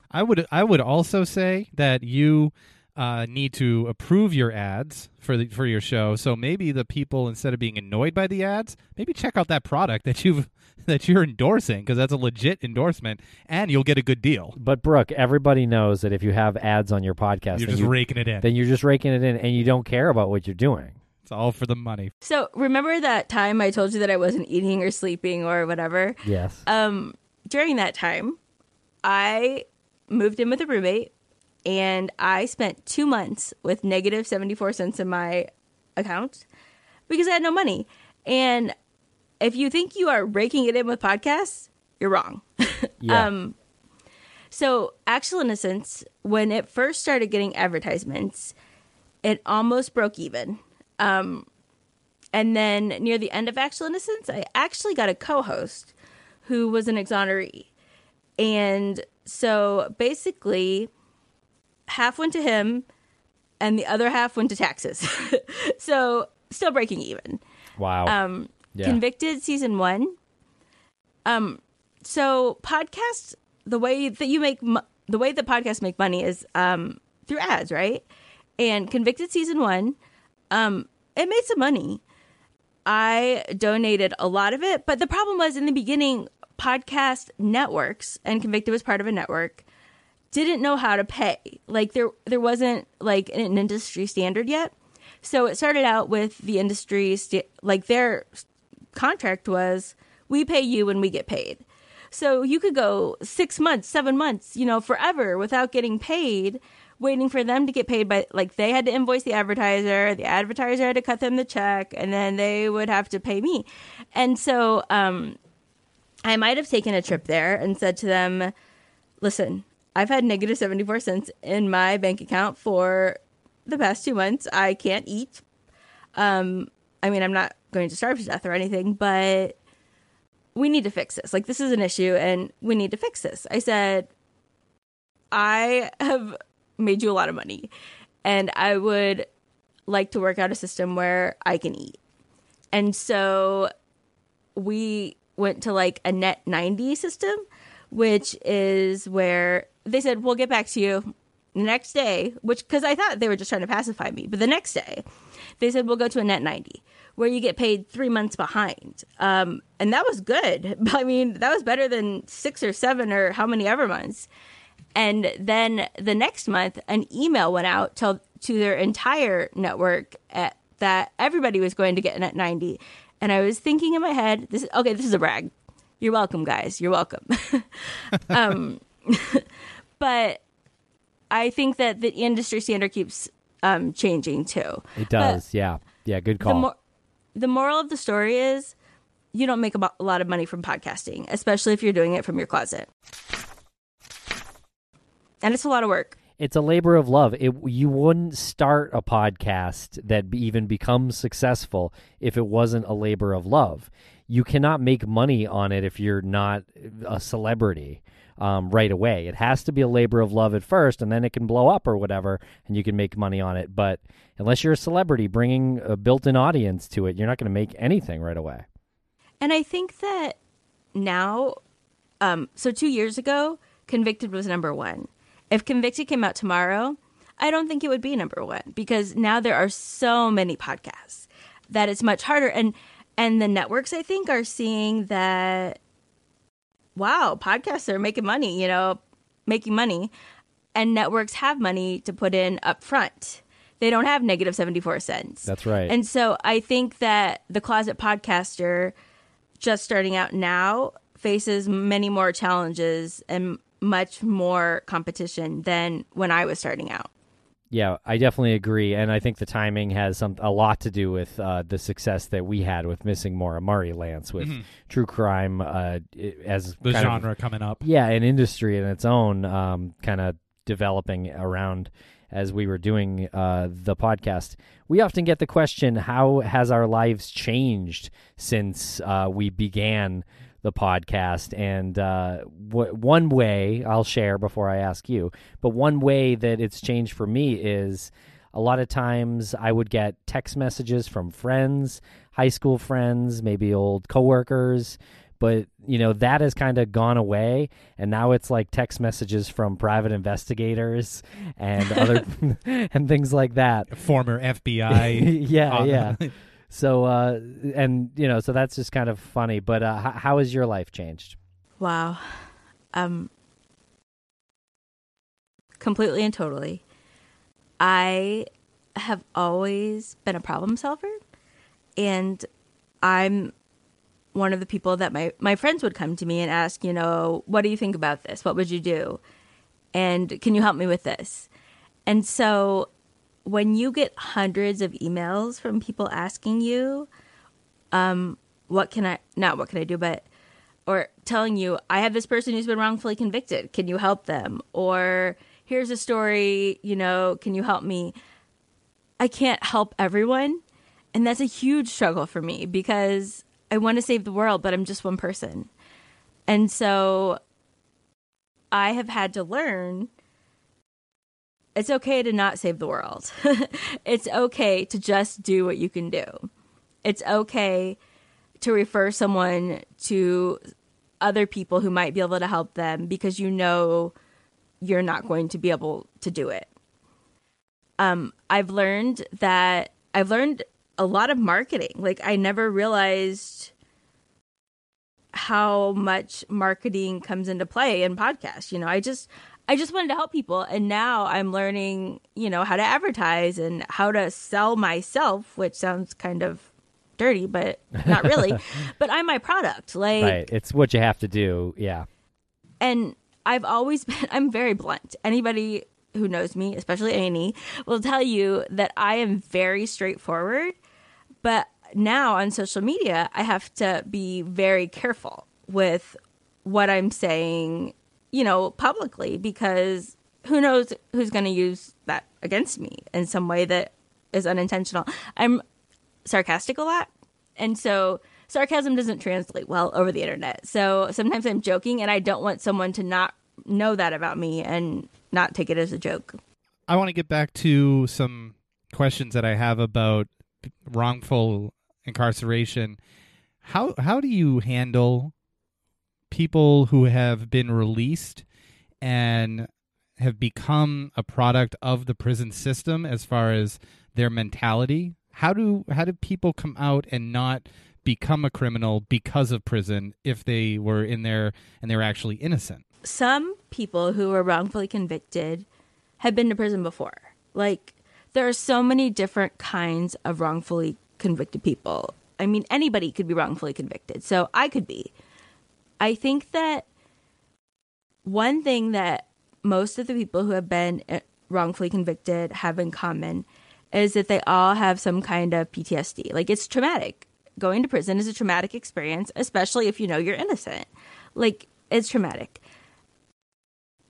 I would I would also say that you uh, need to approve your ads for the for your show. So maybe the people instead of being annoyed by the ads, maybe check out that product that you've (laughs) that you're endorsing because that's a legit endorsement, and you'll get a good deal. But Brooke, everybody knows that if you have ads on your podcast, You're just you, raking it in. then you're just raking it in, and you don't care about what you're doing. It's all for the money. So remember that time I told you that I wasn't eating or sleeping or whatever? Yes. Um, during that time, I moved in with a roommate and I spent two months with negative 74 cents in my account because I had no money. And if you think you are raking it in with podcasts, you're wrong. (laughs) yeah. Um, so, Actual Innocence, when it first started getting advertisements, it almost broke even. Um, and then near the end of Actual Innocence, I actually got a co host who was an exoneree. And so basically, half went to him and the other half went to taxes. (laughs) so, still breaking even. wow. Um, Yeah. Convicted season one. Um, so podcasts, the way that you make mo- the way that podcasts make money is um through ads, right? And Convicted season one, um, it made some money. I donated a lot of it, but the problem was in the beginning, podcast networks and Convicted was part of a network didn't know how to pay. Like there there wasn't like an industry standard yet. So it started out with the industry sta- like their contract was we pay you when we get paid. So you could go 6 months, 7 months, you know, forever without getting paid waiting for them to get paid by like they had to invoice the advertiser, the advertiser had to cut them the check and then they would have to pay me. And so um I might have taken a trip there and said to them, listen, I've had negative 74 cents in my bank account for the past two months. I can't eat. Um, I mean, I'm not going to starve to death or anything, but we need to fix this. Like, this is an issue and we need to fix this. I said, I have made you a lot of money and I would like to work out a system where I can eat. And so we went to like a net 90 system, which is where they said, we'll get back to you the next day, which, because I thought they were just trying to pacify me. But the next day, they said, we'll go to a net 90 where you get paid three months behind. Um, and that was good. (laughs) I mean, that was better than six or seven or how many ever months. And then the next month, an email went out to, to their entire network at, that everybody was going to get net 90. And I was thinking in my head, this is okay, this is a brag. You're welcome, guys. You're welcome. (laughs) um, (laughs) but I think that the industry standard keeps um, changing too. it does. yeah. Yeah. Good The, call. mor- the moral of the story is you don't make a lot of money from podcasting, especially if you're doing it from your closet. And it's a lot of work. it's a labor of love. It, you wouldn't start a podcast that even becomes successful if it wasn't a labor of love. You cannot make money on it if you're not a celebrity um, right away. It has to be a labor of love at first, and then it can blow up or whatever, and you can make money on it. But unless you're a celebrity bringing a built-in audience to it, you're not going to make anything right away. And I think that now, um, so two years ago, Convicted was number one. If Convicted came out tomorrow, I don't think it would be number one because now there are so many podcasts that it's much harder. And and the networks, I think, are seeing that. Wow, podcasts are making money. You know, making money, and networks have money to put in up front. They don't have negative seventy four cents. That's right. And so I think that the closet podcaster just starting out now faces many more challenges and much more competition than when I was starting out. Yeah, I definitely agree, and I think the timing has some a lot to do with uh, the success that we had with Missing Maura Murray Lance with true crime uh, as The kind of- genre coming up. yeah, an industry in its own, um, kind of developing around as we were doing uh, the podcast. We often get the question, "How has our lives changed since uh, we began the podcast?" And uh, w- one way I'll share before I ask you, but one way that it's changed for me is a lot of times I would get text messages from friends, high school friends, maybe old coworkers but you know that has kind of gone away and now it's like text messages from private investigators and other (laughs) (laughs) and things like that Former FBI. (laughs) yeah yeah so uh and you know so that's just kind of funny but uh h- how has your life changed Wow. Um completely and totally. I have always been a problem solver and I'm one of the people that my my friends would come to me and ask, you know, what do you think about this? What would you do? And can you help me with this? And so when you get hundreds of emails from people asking you, um, what can I not what can I do, but or telling you, I have this person who's been wrongfully convicted. Can you help them? Or here's a story, you know, can you help me? I can't help everyone. And that's a huge struggle for me because I want to save the world, but I'm just one person. And so I have had to learn it's okay to not save the world. (laughs) it's okay to just do what you can do. It's okay to refer someone to other people who might be able to help them because you know you're not going to be able to do it. Um, I've learned that I've learned a lot of marketing. Like I never realized how much marketing comes into play in podcasts. You know, I just I just wanted to help people and now I'm learning, you know, how to advertise and how to sell myself, which sounds kind of dirty, but not really. (laughs) but I'm my product. Like right it's what you have to do yeah and I've always (laughs) been I'm very blunt. Anybody who knows me, especially Annie, will tell you that I am very straightforward. But now on social media, I have to be very careful with what I'm saying, you know, publicly because who knows who's going to use that against me in some way that is unintentional. I'm sarcastic a lot. And so sarcasm doesn't translate well over the internet. So sometimes I'm joking and I don't want someone to not know that about me and not take it as a joke. I want to get back to some questions that I have about wrongful incarceration. How how do you handle people who have been released and have become a product of the prison system as far as their mentality? How do how do people come out and not become a criminal because of prison if they were in there and they were actually innocent? Some people who were wrongfully convicted have been to prison before. Like there are so many different kinds of wrongfully convicted people. I mean, anybody could be wrongfully convicted. So I could be. I think that one thing that most of the people who have been uh, wrongfully convicted have in common is that they all have some kind of PTSD. Like it's traumatic. Going to prison is a traumatic experience, especially if you know you're innocent. Like it's traumatic.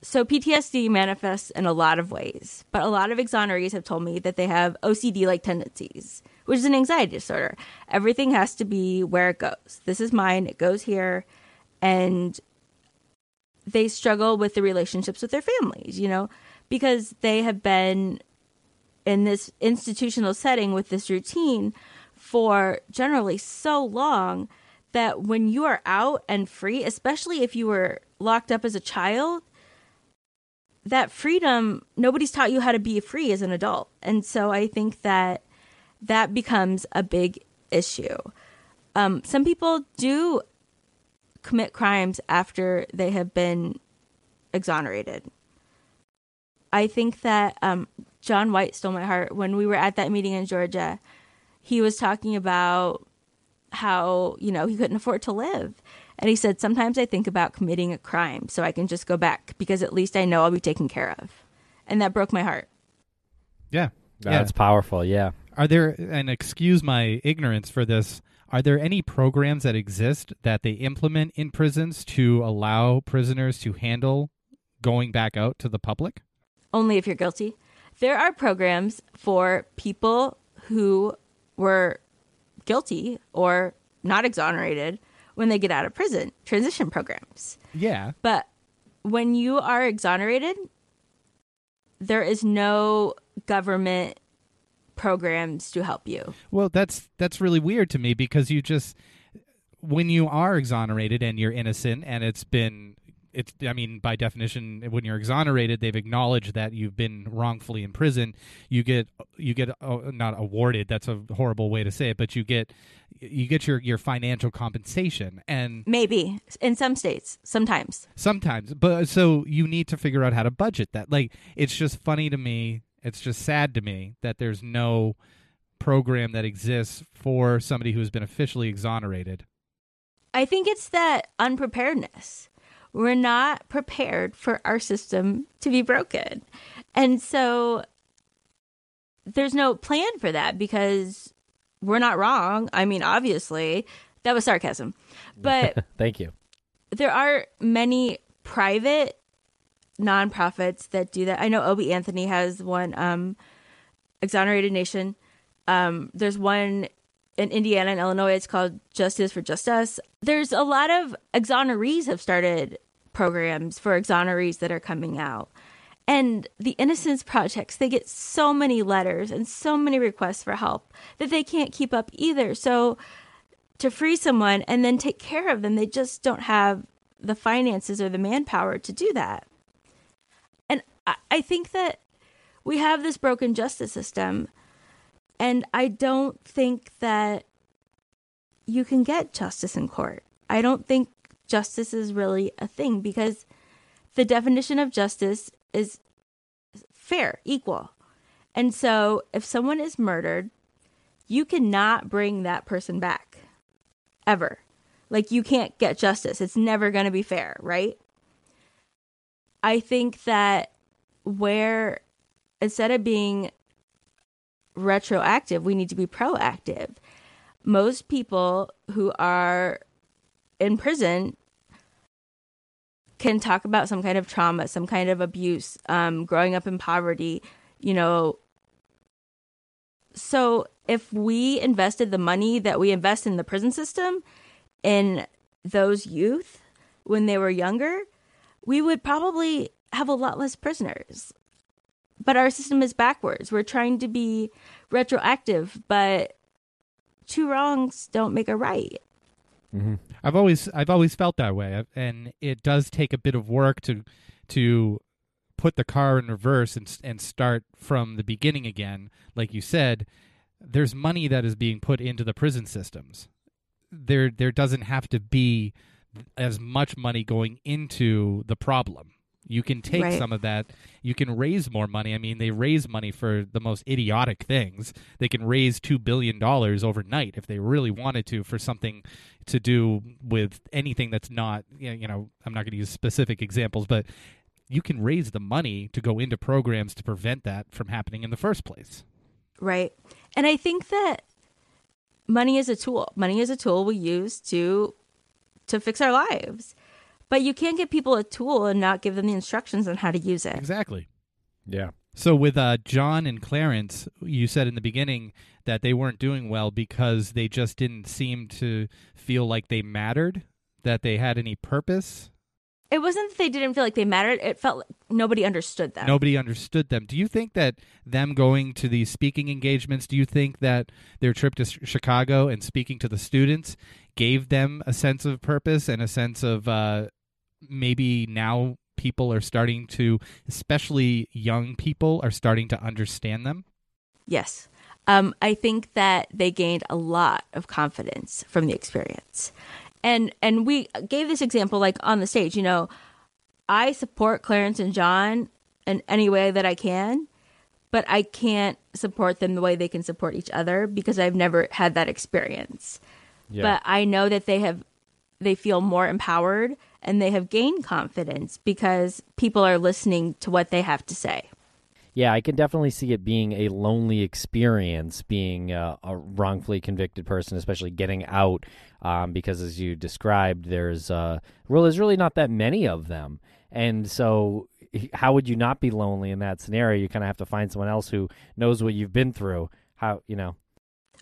So PTSD manifests in a lot of ways, but a lot of exonerees have told me that they have OCD like tendencies, which is an anxiety disorder. Everything has to be where it goes. This is mine, it goes here, and they struggle with the relationships with their families, you know, because they have been in this institutional setting with this routine for generally so long that when you are out and free, especially if you were locked up as a child, that freedom, nobody's taught you how to be free as an adult. And so I think that that becomes a big issue. Um, some people do commit crimes after they have been exonerated. I think that um, John White stole my heart when we were at that meeting in Georgia. He was talking about how, you know, he couldn't afford to live. And he said, Sometimes I think about committing a crime so I can just go back because at least I know I'll be taken care of. And that broke my heart. Yeah. that's powerful yeah Are there, and excuse my ignorance for this, are there any programs that exist that they implement in prisons to allow prisoners to handle going back out to the public? Only if you're guilty. There are programs for people who were guilty or not exonerated when they get out of prison, transition programs. Yeah. But when you are exonerated, there is no government programs to help you. Well, that's that's really weird to me because you just when you are exonerated and you're innocent and it's been it's i mean by definition when you're exonerated they've acknowledged that you've been wrongfully in prison. You get you get uh, not awarded that's a horrible way to say it but you get you get your your financial compensation and Maybe. In some states, sometimes. sometimes. But so you need to figure out how to budget that. Like it's just funny to me it's just sad to me that there's no program that exists for somebody who's been officially exonerated I think it's that unpreparedness. We're not prepared for our system to be broken. And so there's no plan for that because we're not wrong. I mean, obviously, that was sarcasm. But (laughs) Thank you. there are many private nonprofits that do that. I know Obie Anthony has one, um, Exonerated Nation. Um, there's one in Indiana and Illinois. It's called Justice for Just Us. There's a lot of exonerees have started programs for exonerees that are coming out. And the Innocence Projects, they get so many letters and so many requests for help that they can't keep up either. So to free someone and then take care of them, they just don't have the finances or the manpower to do that. I think that we have this broken justice system, and I don't think that you can get justice in court. I don't think justice is really a thing because the definition of justice is fair, equal. And so if someone is murdered, you cannot bring that person back ever. Like you can't get justice. It's never going to be fair, right? I think that where instead of being retroactive, we need to be proactive. Most people who are in prison can talk about some kind of trauma, some kind of abuse, um, growing up in poverty, you know. So if we invested the money that we invest in the prison system in those youth when they were younger, we would probably have a lot less prisoners. But our system is backwards. We're trying to be retroactive, but two wrongs don't make a right. hmm I've always I've always felt that way, and it does take a bit of work to to put the car in reverse and and start from the beginning again. Like you said, there's money that is being put into the prison systems. There there doesn't have to be as much money going into the problem. You can take Right. some of that. You can raise more money. I mean, they raise money for the most idiotic things. They can raise two billion dollars overnight if they really wanted to for something to do with anything that's not. You know, I'm not going to use specific examples, but you can raise the money to go into programs to prevent that from happening in the first place. Right. And I think that money is a tool. Money is a tool we use to to fix our lives. But you can't give people a tool and not give them the instructions on how to use it. Exactly. Yeah. So with uh, John and Clarence, you said in the beginning that they weren't doing well because they just didn't seem to feel like they mattered, that they had any purpose. It wasn't that they didn't feel like they mattered. It felt like nobody understood them. Nobody understood them. Do you think that them going to these speaking engagements, do you think that their trip to Ch- Chicago and speaking to the students gave them a sense of purpose and a sense of uh, maybe now people are starting to, especially young people, are starting to understand them? Yes. Um, I think that they gained a lot of confidence from the experience. And and we gave this example like on the stage, you know, I support Clarence and John in any way that I can, but I can't support them the way they can support each other because I've never had that experience. Yeah. But I know that they have they feel more empowered and they have gained confidence because people are listening to what they have to say. Yeah, I can definitely see it being a lonely experience being uh, a wrongfully convicted person, especially getting out, um, because as you described, there's uh, well, there's really not that many of them, and so how would you not be lonely in that scenario? You kind of have to find someone else who knows what you've been through. How you know?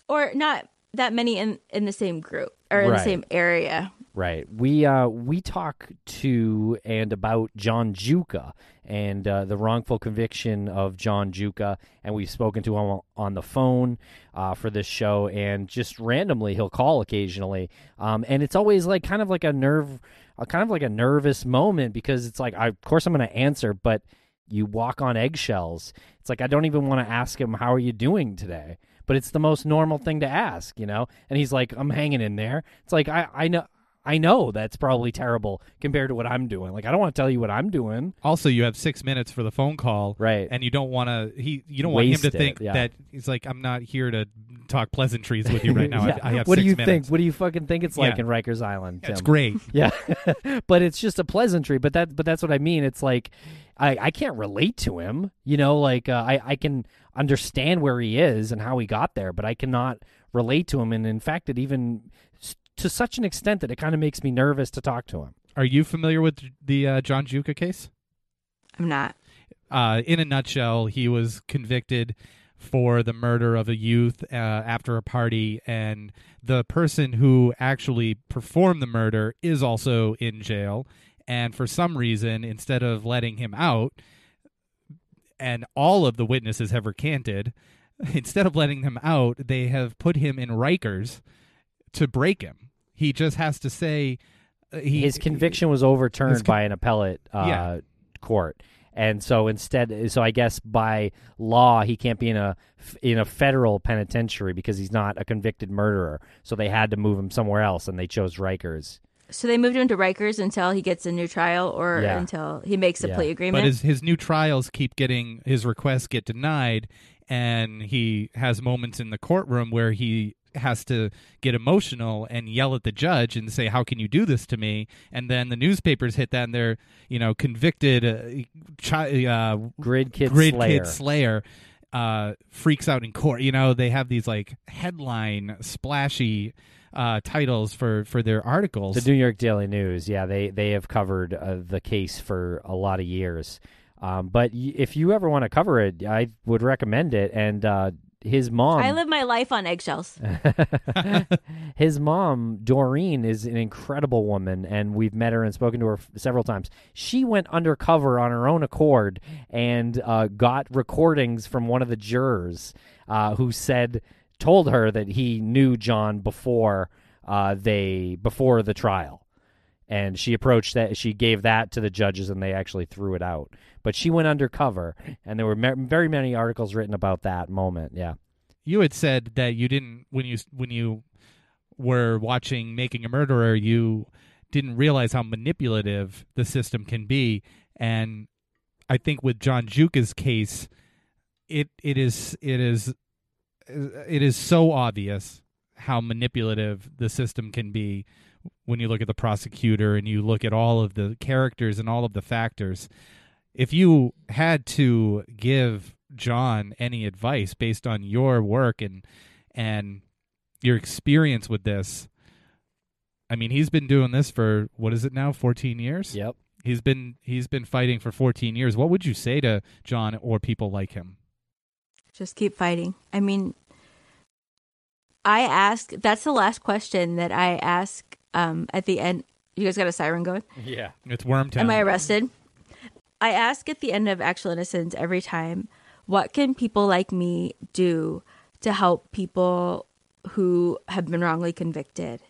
or not that many in in the same group or in Right. the same area. Right. We uh we talk to and about John Giuca and uh, the wrongful conviction of John Giuca, and we've spoken to him on the phone uh, for this show, and just randomly he'll call occasionally, um, and it's always like kind of like a nerve, a kind of like a nervous moment because it's like, I, of course I'm going to answer, but you walk on eggshells. It's like I don't even want to ask him how are you doing today, but it's the most normal thing to ask, you know. And he's like, I'm hanging in there. It's like I I know I know that's probably terrible compared to what I'm doing. Like I don't want to tell you what I'm doing. Also, you have six minutes for the phone call, Right. And you don't want to. He, you don't want him to it, think yeah. that he's like, I'm not here to talk pleasantries with you right (laughs) now. Yeah. I, I have what do you minutes. think? What do you fucking think it's like Yeah. in Rikers Island? It's great. (laughs) Yeah, (laughs) but it's just a pleasantry. But that, but that's what I mean. It's like I, I can't relate to him. You know, like uh, I, I can understand where he is and how he got there, but I cannot relate to him. And in fact, it even to such an extent that it kind of makes me nervous to talk to him. Are you familiar with the uh, John Giuca case? I'm not. uh, in a nutshell, he was convicted for the murder of a youth uh, after a party, and the person who actually performed the murder is also in jail. And for some reason, instead of letting him out, and all of the witnesses have recanted, (laughs) instead of letting him out, they have put him in Rikers to break him. He just has to say uh, he, his conviction was overturned con- by an appellate uh, Yeah. court, and so instead, so I guess by law he can't be in a in a federal penitentiary because he's not a convicted murderer. So they had to move him somewhere else, and they chose Rikers. So they moved him to Rikers until he gets a new trial or Yeah. until he makes a Yeah. plea agreement. But his his new trials keep getting his requests get denied, and he has moments in the courtroom where he has to get emotional and yell at the judge and say, "How can you do this to me?" And then the newspapers hit that, and they're you know convicted uh, chi- uh, Grid Kid grid Slayer. kid Slayer. Uh, freaks out in court. You know they have these like headline splashy uh, titles for for their articles. The New York Daily News, yeah, they they have covered uh, the case for a lot of years. Um, but y- if you ever want to cover it, I would recommend it. And uh, his mom, I live my life on eggshells. (laughs) (laughs) his mom Doreen is an incredible woman, and we've met her and spoken to her f- several times. She went undercover on her own accord and uh, got recordings from one of the jurors uh, who said told her that he knew John before uh, they before the trial, and she approached that. She gave that to the judges, and they actually threw it out. But she went undercover, and there were very many articles written about that moment. Yeah. you had said that you didn't when you when you were watching Making a Murderer, you didn't realize how manipulative the system can be, and I think with John Giuca's case, it it is it is it is so obvious how manipulative the system can be when you look at the prosecutor and you look at all of the characters and all of the factors. If you had to give John any advice based on your work and and your experience with this, I mean, he's been doing this for what is it now, fourteen years? Yep. He's been he's been fighting for fourteen years. What would you say to John or people like him? Just keep fighting. I mean, I ask. That's the last question that I ask um, at the end. You guys got a siren going? Yeah. It's Wormtown. Am I arrested? I ask at the end of Actual Innocence every time, what can people like me do to help people who have been wrongly convicted?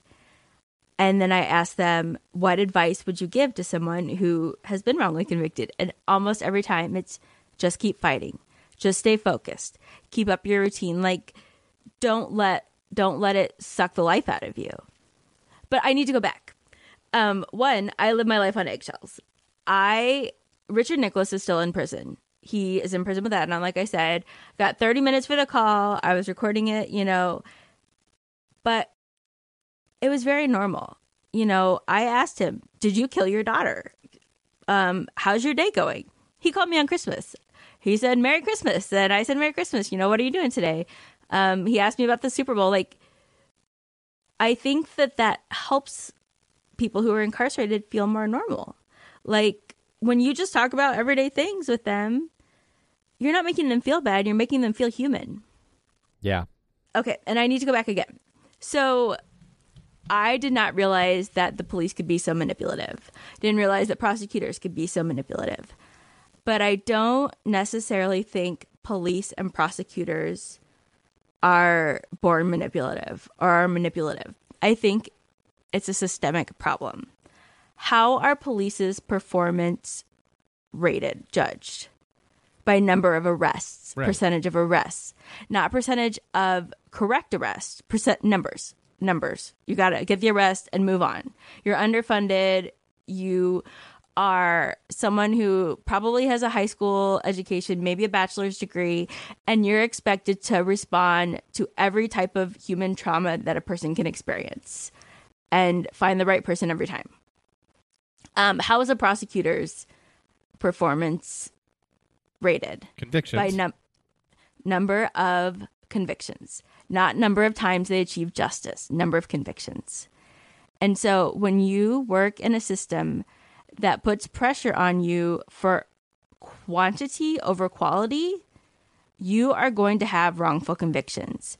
And then I ask them, what advice would you give to someone who has been wrongly convicted? And almost every time it's just keep fighting. Just stay focused. Keep up your routine. Like don't let don't let it suck the life out of you. But I need to go back. Um, one, I live my life on eggshells. I Richard Nicholas is still in prison. He is in prison with that. And like I said, got 30 minutes for the call. I was recording it, you know, but it was very normal. You know, I asked him, Did you kill your daughter? Um, how's your day going? He called me on Christmas. He said, Merry Christmas. And I said, Merry Christmas. You know, what are you doing today? Um, he asked me about the Super Bowl. Like, I think that that helps people who are incarcerated feel more normal. Like when you just talk about everyday things with them, you're not making them feel bad, you're making them feel human. Yeah. Okay, and I need to go back again. So I did not realize that the police could be so manipulative. Didn't realize that prosecutors could be so manipulative. But I don't necessarily think police and prosecutors are born manipulative or are manipulative. I think it's a systemic problem. How are police's performance rated, judged? By number of arrests, Right. percentage of arrests, not percentage of correct arrests, percent numbers, numbers. You got to get the arrest and move on. You're underfunded. You are someone who probably has a high school education, maybe a bachelor's degree, and you're expected to respond to every type of human trauma that a person can experience and find the right person every time. Um, how is a prosecutor's performance rated? Convictions. by num- number of convictions, not number of times they achieve justice, number of convictions. And so when you work in a system that puts pressure on you for quantity over quality, you are going to have wrongful convictions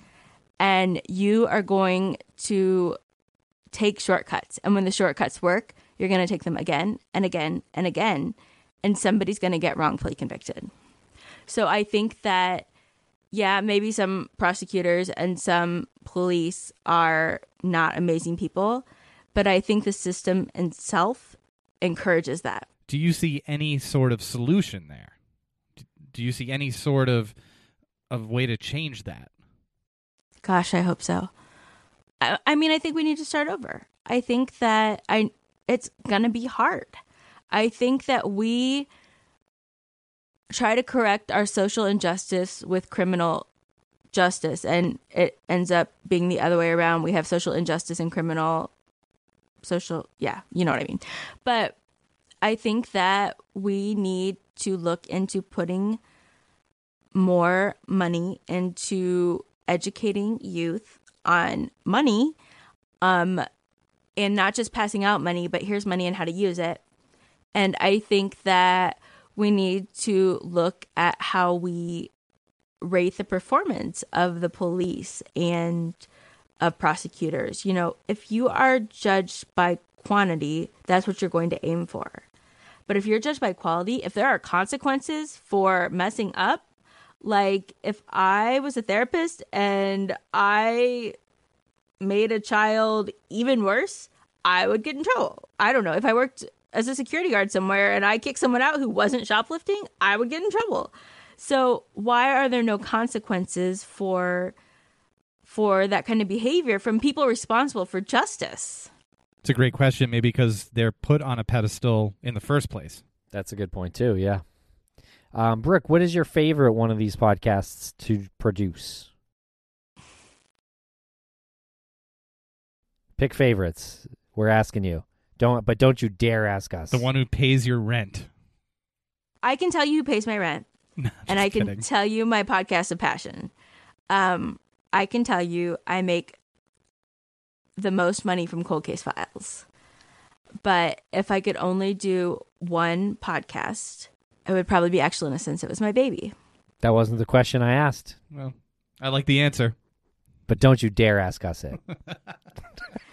and you are going to take shortcuts. And when the shortcuts work, you're going to take them again and again and again, and somebody's going to get wrongfully convicted. So I think that, yeah, maybe some prosecutors and some police are not amazing people, but I think the system itself encourages that. Do you see any sort of solution there? Do you see any sort of of way to change that? Gosh, I hope so. I, I mean, I think we need to start over. I think that I it's gonna be hard. I think that we try to correct our social injustice with criminal justice, and it ends up being the other way around. We have social injustice and criminal social, yeah, you know what I mean. But I think that we need to look into putting more money into educating youth on money um and not just passing out money but here's money and how to use it and i think that we need to look at how we rate the performance of the police and of prosecutors you know if you are judged by quantity that's what you're going to aim for but if you're judged by quality if there are consequences for messing up like if I was a therapist and I made a child even worse, I would get in trouble. I don't know. If I worked as a security guard somewhere and I kicked someone out who wasn't shoplifting, I would get in trouble. So why are there no consequences for for that kind of behavior from people responsible for justice? It's a great question, maybe because they're put on a pedestal in the first place. That's a good point too. Yeah. Um, Brooke, what is your favorite one of these podcasts to produce? Pick favorites. We're asking you. Don't, but don't you dare ask us. The one who pays your rent. I can tell you who pays my rent. (laughs) No, and just I can tell you my podcast of passion. Um, I can tell you I make the most money from cold case files. But if I could only do one podcast, it would probably be Actual Innocence. It was my baby. That wasn't the question I asked. well, I like the answer. But don't you dare ask us it. (laughs)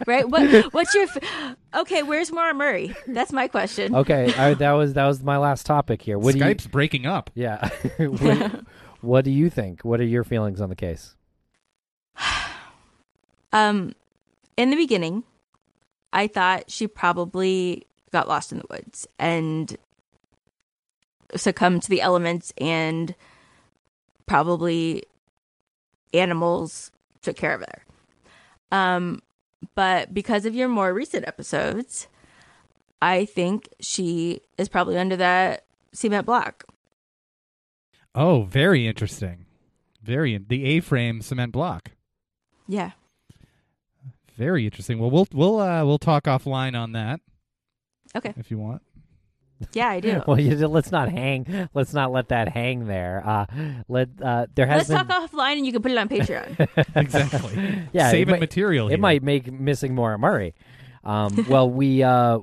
Right? What what's your f- Okay, where's Maura Murray? That's my question. Okay, I, that was that was my last topic here. What do you? Skype's breaking up. Yeah. (laughs) (laughs) what, what do you think? What are your feelings on the case? Um in the beginning, I thought she probably got lost in the woods and succumbed to the elements and probably animals took care of her. Um but because of your more recent episodes, I think she is probably under that cement block. Oh, very interesting. Very in- the A-frame cement block. Yeah. Very interesting. Well, we'll we'll uh, we'll talk offline on that Okay. if you want. Yeah, I do. (laughs) Well, you, let's not hang. Let's not let that hang there. Uh, let uh, there has Let's been. talk offline and you can put it on Patreon. (laughs) exactly. Yeah, save it Saving might- material. It here. might make missing Maura Murray. Um, well, we uh,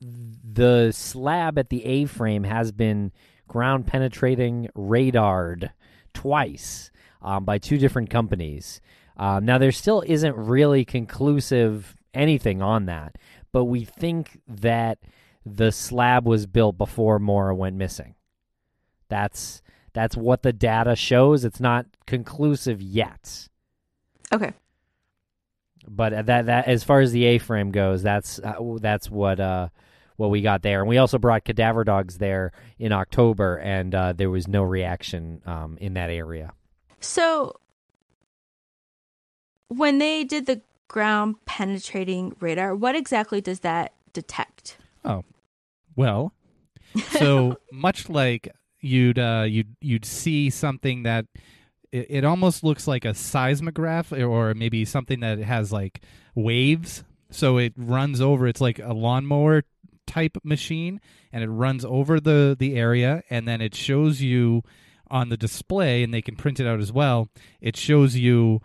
the slab at the A frame has been ground penetrating radared twice um, by two different companies. Um, now there still isn't really conclusive anything on that, but we think that the slab was built before Maura went missing. That's that's what the data shows. It's not conclusive yet. Okay. But that that as far as the A-frame goes, that's uh, that's what uh what we got there. And we also brought cadaver dogs there in October, and uh, there was no reaction um, in that area. So when they did the ground penetrating radar, what exactly does that detect? Oh, well, so (laughs) much like you'd uh, you'd you'd see something that it, it almost looks like a seismograph or maybe something that has like waves. So it runs over. It's like a lawnmower type machine, and it runs over the the area, and then it shows you on the display, and they can print it out as well. It shows you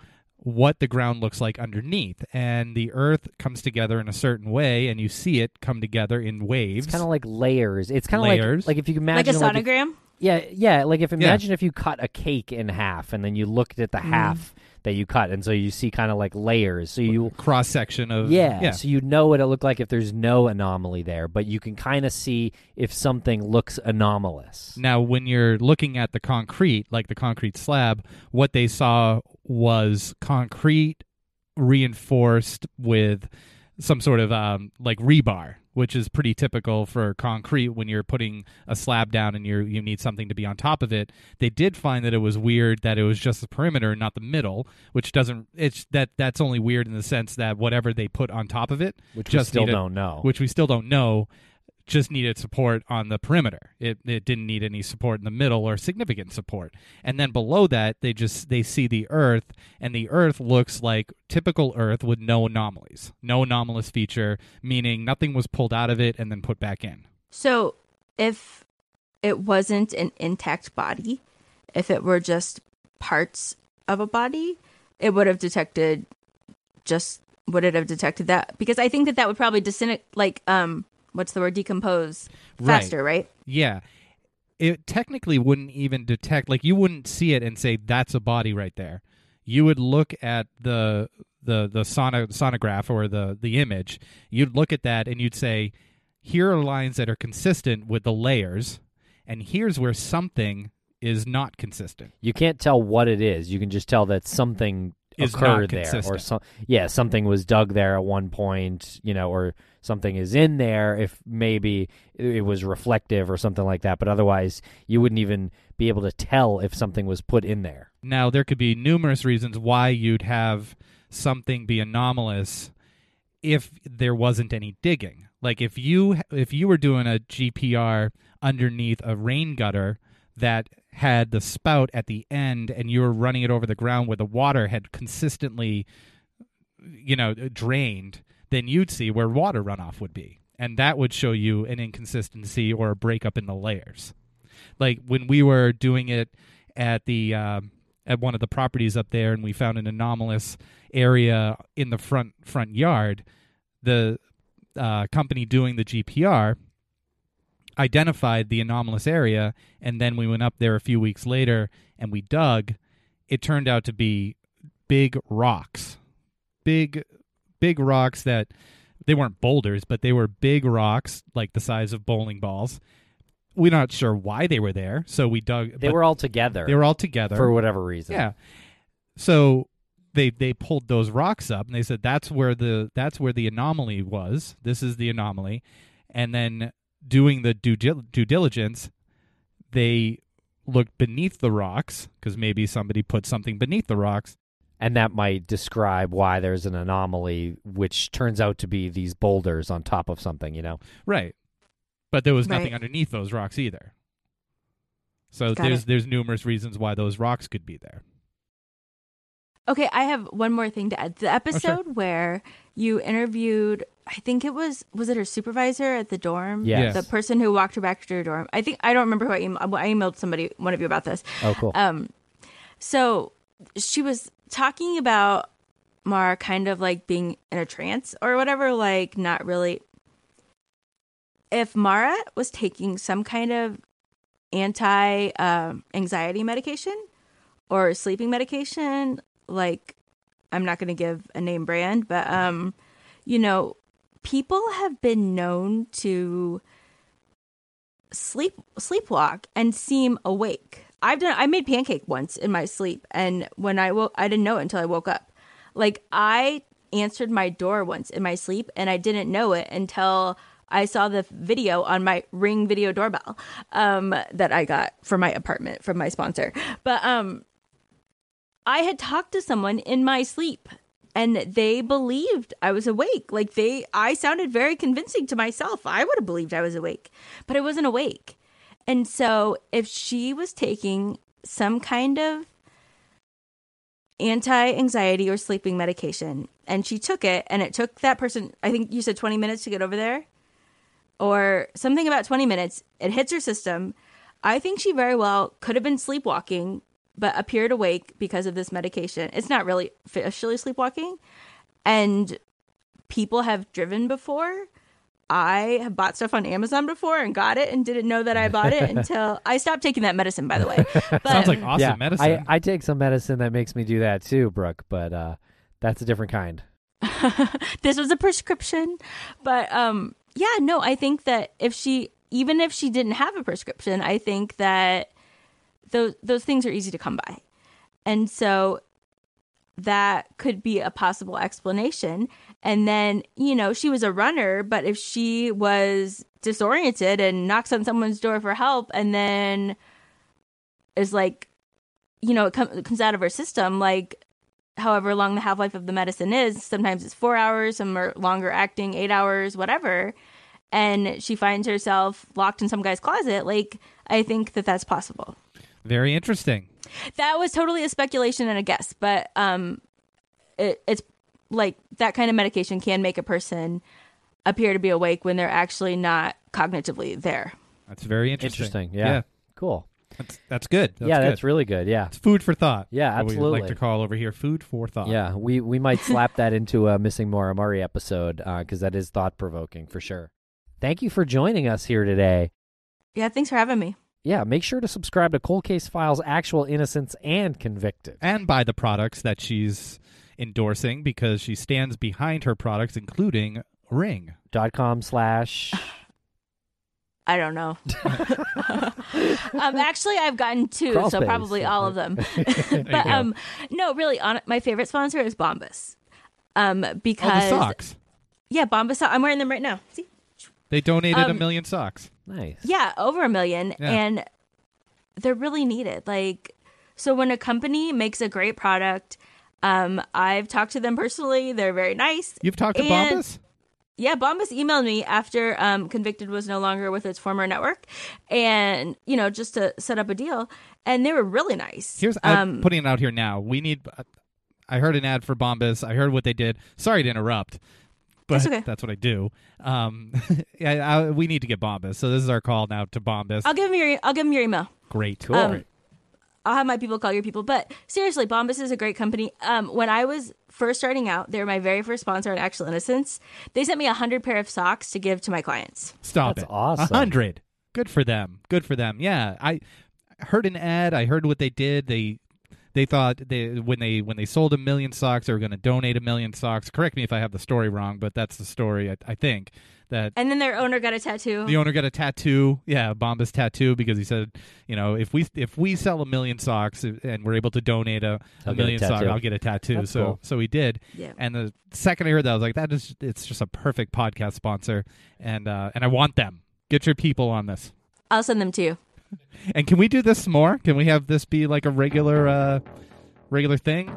what the ground looks like underneath and the earth comes together in a certain way and you see it come together in waves It's kind of like layers. It's kind of like like if you can Like a imagine if- sonogram? yeah, yeah. Like if imagine if you cut a cake in half and then you looked at the Mm. half that you cut, and so you see kind of like layers. So you cross section of yeah, yeah so you know what it looked like if there's no anomaly there, but you can kind of see if something looks anomalous. Now, when you're looking at the concrete, like the concrete slab, what they saw was concrete reinforced with some sort of um, like rebar, which is pretty typical for concrete when you're putting a slab down and you you need something to be on top of it. They did find that it was weird that it was just the perimeter, not the middle, which doesn't. It's that that's only weird in the sense that whatever they put on top of it, Which we still don't know. which we still don't know, just needed support on the perimeter. It it didn't need any support in the middle or significant support. And then below that, they just they see the Earth, and the Earth looks like typical Earth with no anomalies, no anomalous feature, meaning nothing was pulled out of it and then put back in. So if it wasn't an intact body, if it were just parts of a body, it would have detected just would it have detected that? Because I think that that would probably disintegrate, like um, what's the word, decompose faster, right? Yeah. It technically wouldn't even detect like you wouldn't see it and say that's a body right there. You would look at the the the sono, sonograph or the the image. You'd look at that and you'd say here are lines that are consistent with the layers and here's where something is not consistent. You can't tell what it is. You can just tell that something Is not occurred there, or consistent. some yeah, something was dug there at one point, you know, or something is in there. If maybe it was reflective or something like that, but otherwise, you wouldn't even be able to tell if something was put in there. Now there could be numerous reasons why you'd have something be anomalous if there wasn't any digging. Like if you if you were doing a GPR underneath a rain gutter that had the spout at the end and you were running it over the ground where the water had consistently you know drained, then you'd see where water runoff would be. And that would show you an inconsistency or a breakup in the layers. Like when we were doing it at the um, at one of the properties up there, and we found an anomalous area in the front front yard. The uh, company doing the GPR identified the anomalous area, and then we went up there a few weeks later and we dug. It turned out to be big rocks, big big rocks that they weren't boulders, but they were big rocks like the size of bowling balls. We're not sure why they were there, so we dug. They were all together they were all together for whatever reason. yeah. So they they pulled those rocks up and they said that's where the that's where the anomaly was. This is the anomaly. And then doing the due due diligence, they looked beneath the rocks because maybe somebody put something beneath the rocks. And that might describe why there's an anomaly, which turns out to be these boulders on top of something. You know, Right. But there was nothing underneath those rocks either. So Got there's it. there's numerous reasons why those rocks could be there. Okay, I have one more thing to add. The episode where you interviewed, I think it was was it her supervisor at the dorm? Yes. The person who walked her back to her dorm. I think I don't remember who I, emailed, I emailed somebody one of you about this. oh cool. Um, so she was talking about Maura kind of like being in a trance or whatever, like not really. If Maura was taking some kind of anti um, anxiety medication or sleeping medication, like I'm not going to give a name brand, but um, you know, people have been known to sleep sleepwalk and seem awake. I've done I made pancake once in my sleep and when I woke I didn't know it until I woke up. Like I answered my door once in my sleep and I didn't know it until I saw the video on my Ring video doorbell um, that I got for my apartment from my sponsor. But um, I had talked to someone in my sleep and they believed I was awake. Like they, I sounded very convincing to myself. I would have believed I was awake, but I wasn't awake. And so if she was taking some kind of anti anxiety or sleeping medication and she took it and it took that person, I think you said 20 minutes to get over there or something about 20 minutes. It hits her system. I think she very well could have been sleepwalking, but appeared awake because of this medication. It's not really officially sleepwalking. And people have driven before. I have bought stuff on Amazon before and got it and didn't know that I bought it until (laughs) I stopped taking that medicine, by the way. But, Sounds like awesome yeah, medicine. I, I take some medicine that makes me do that too, Brooke, but uh, that's a different kind. (laughs) this was a prescription. But um, yeah, no, I think that if she, even if she didn't have a prescription, I think that those those things are easy to come by, and so that could be a possible explanation. And then you know she was a runner, but if she was disoriented and knocks on someone's door for help, and then is like, you know, it, com- it comes out of her system, like however long the half life of the medicine is. Sometimes it's four hours, some are longer acting, eight hours, whatever. And she finds herself locked in some guy's closet. Like, I think that that's possible. Very interesting. That was totally a speculation and a guess, but um, it, it's like that kind of medication can make a person appear to be awake when they're actually not cognitively there. That's very interesting. Interesting. Yeah. Cool. That's, that's good. That's yeah, good. that's really good. Yeah. It's food for thought. Yeah, what We absolutely. like to call over here food for thought. Yeah, we, we might (laughs) slap that into a Missing Maura Murray episode uh, because that is thought provoking for sure. Thank you for joining us here today. Yeah, thanks for having me. Yeah, make sure to subscribe to Cold Case Files Actual Innocence and Convicted. And buy the products that she's endorsing because she stands behind her products, including Ring. Dot com slash. (sighs) I don't know. (laughs) um, actually, I've gotten two, Crawl so space. probably all of them. (laughs) but um, no, really, on my favorite sponsor is Bombas. Um, Oh, because the socks. yeah, Bombas. so- I'm wearing them right now. See, They donated a um, million socks. Nice. yeah, over a million, Yeah. and they're really needed. Like, so when a company makes a great product, um, I've talked to them personally. They're very nice. You've talked to Bombas? Yeah, Bombas emailed me after um, Convicted was no longer with its former network, and you know just to set up a deal, and they were really nice. Here's I'm um, putting it out here now. We need. uh, I heard an ad for Bombas. I heard what they did. Sorry to interrupt, but That's okay. what I do. Um, (laughs) yeah, I, we need to get Bombas. So this is our call now to Bombas. I'll give them your I'll give them your email. Great, Cool. Um, I'll have my people call your people. But seriously, Bombas is a great company. Um, when I was first starting out, they were my very first sponsor on Actual Innocence. They sent me a hundred pair of socks to give to my clients. Stop That's it. awesome. A hundred. Good for them. Good for them. Yeah, I heard an ad. I heard what they did. They they thought they when they when they sold a million socks, they were going to donate a million socks. Correct me if I have the story wrong, but that's the story. I, I think that And then their owner got a tattoo. the owner got a tattoo. Yeah, Bombas tattoo because he said, you know, if we if we sell a million socks and we're able to donate a a million socks. I'll get a tattoo. That's so cool. so he did. Yeah. And the second I heard that, I was like, that is it's just a perfect podcast sponsor, and uh, and I want them. Get your people on this. I'll send them to you. And can we do this more? Can we have this be like a regular uh regular thing?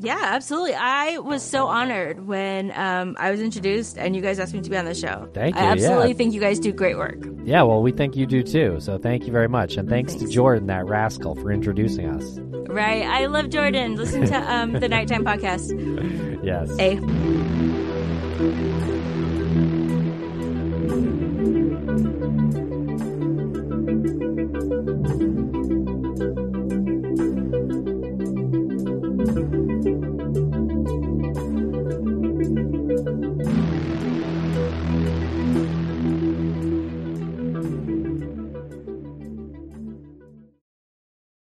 Yeah, absolutely. I was so honored when um, I was introduced and you guys asked me to be on the show. Thank you. I absolutely yeah. think you guys do great work. Yeah, well, we think you do too. So thank you very much. And thanks, thanks. to Jordan, that rascal, for introducing us. Right. I love Jordan. Listen to (laughs) um, the Nighttime Podcast. Yes. A.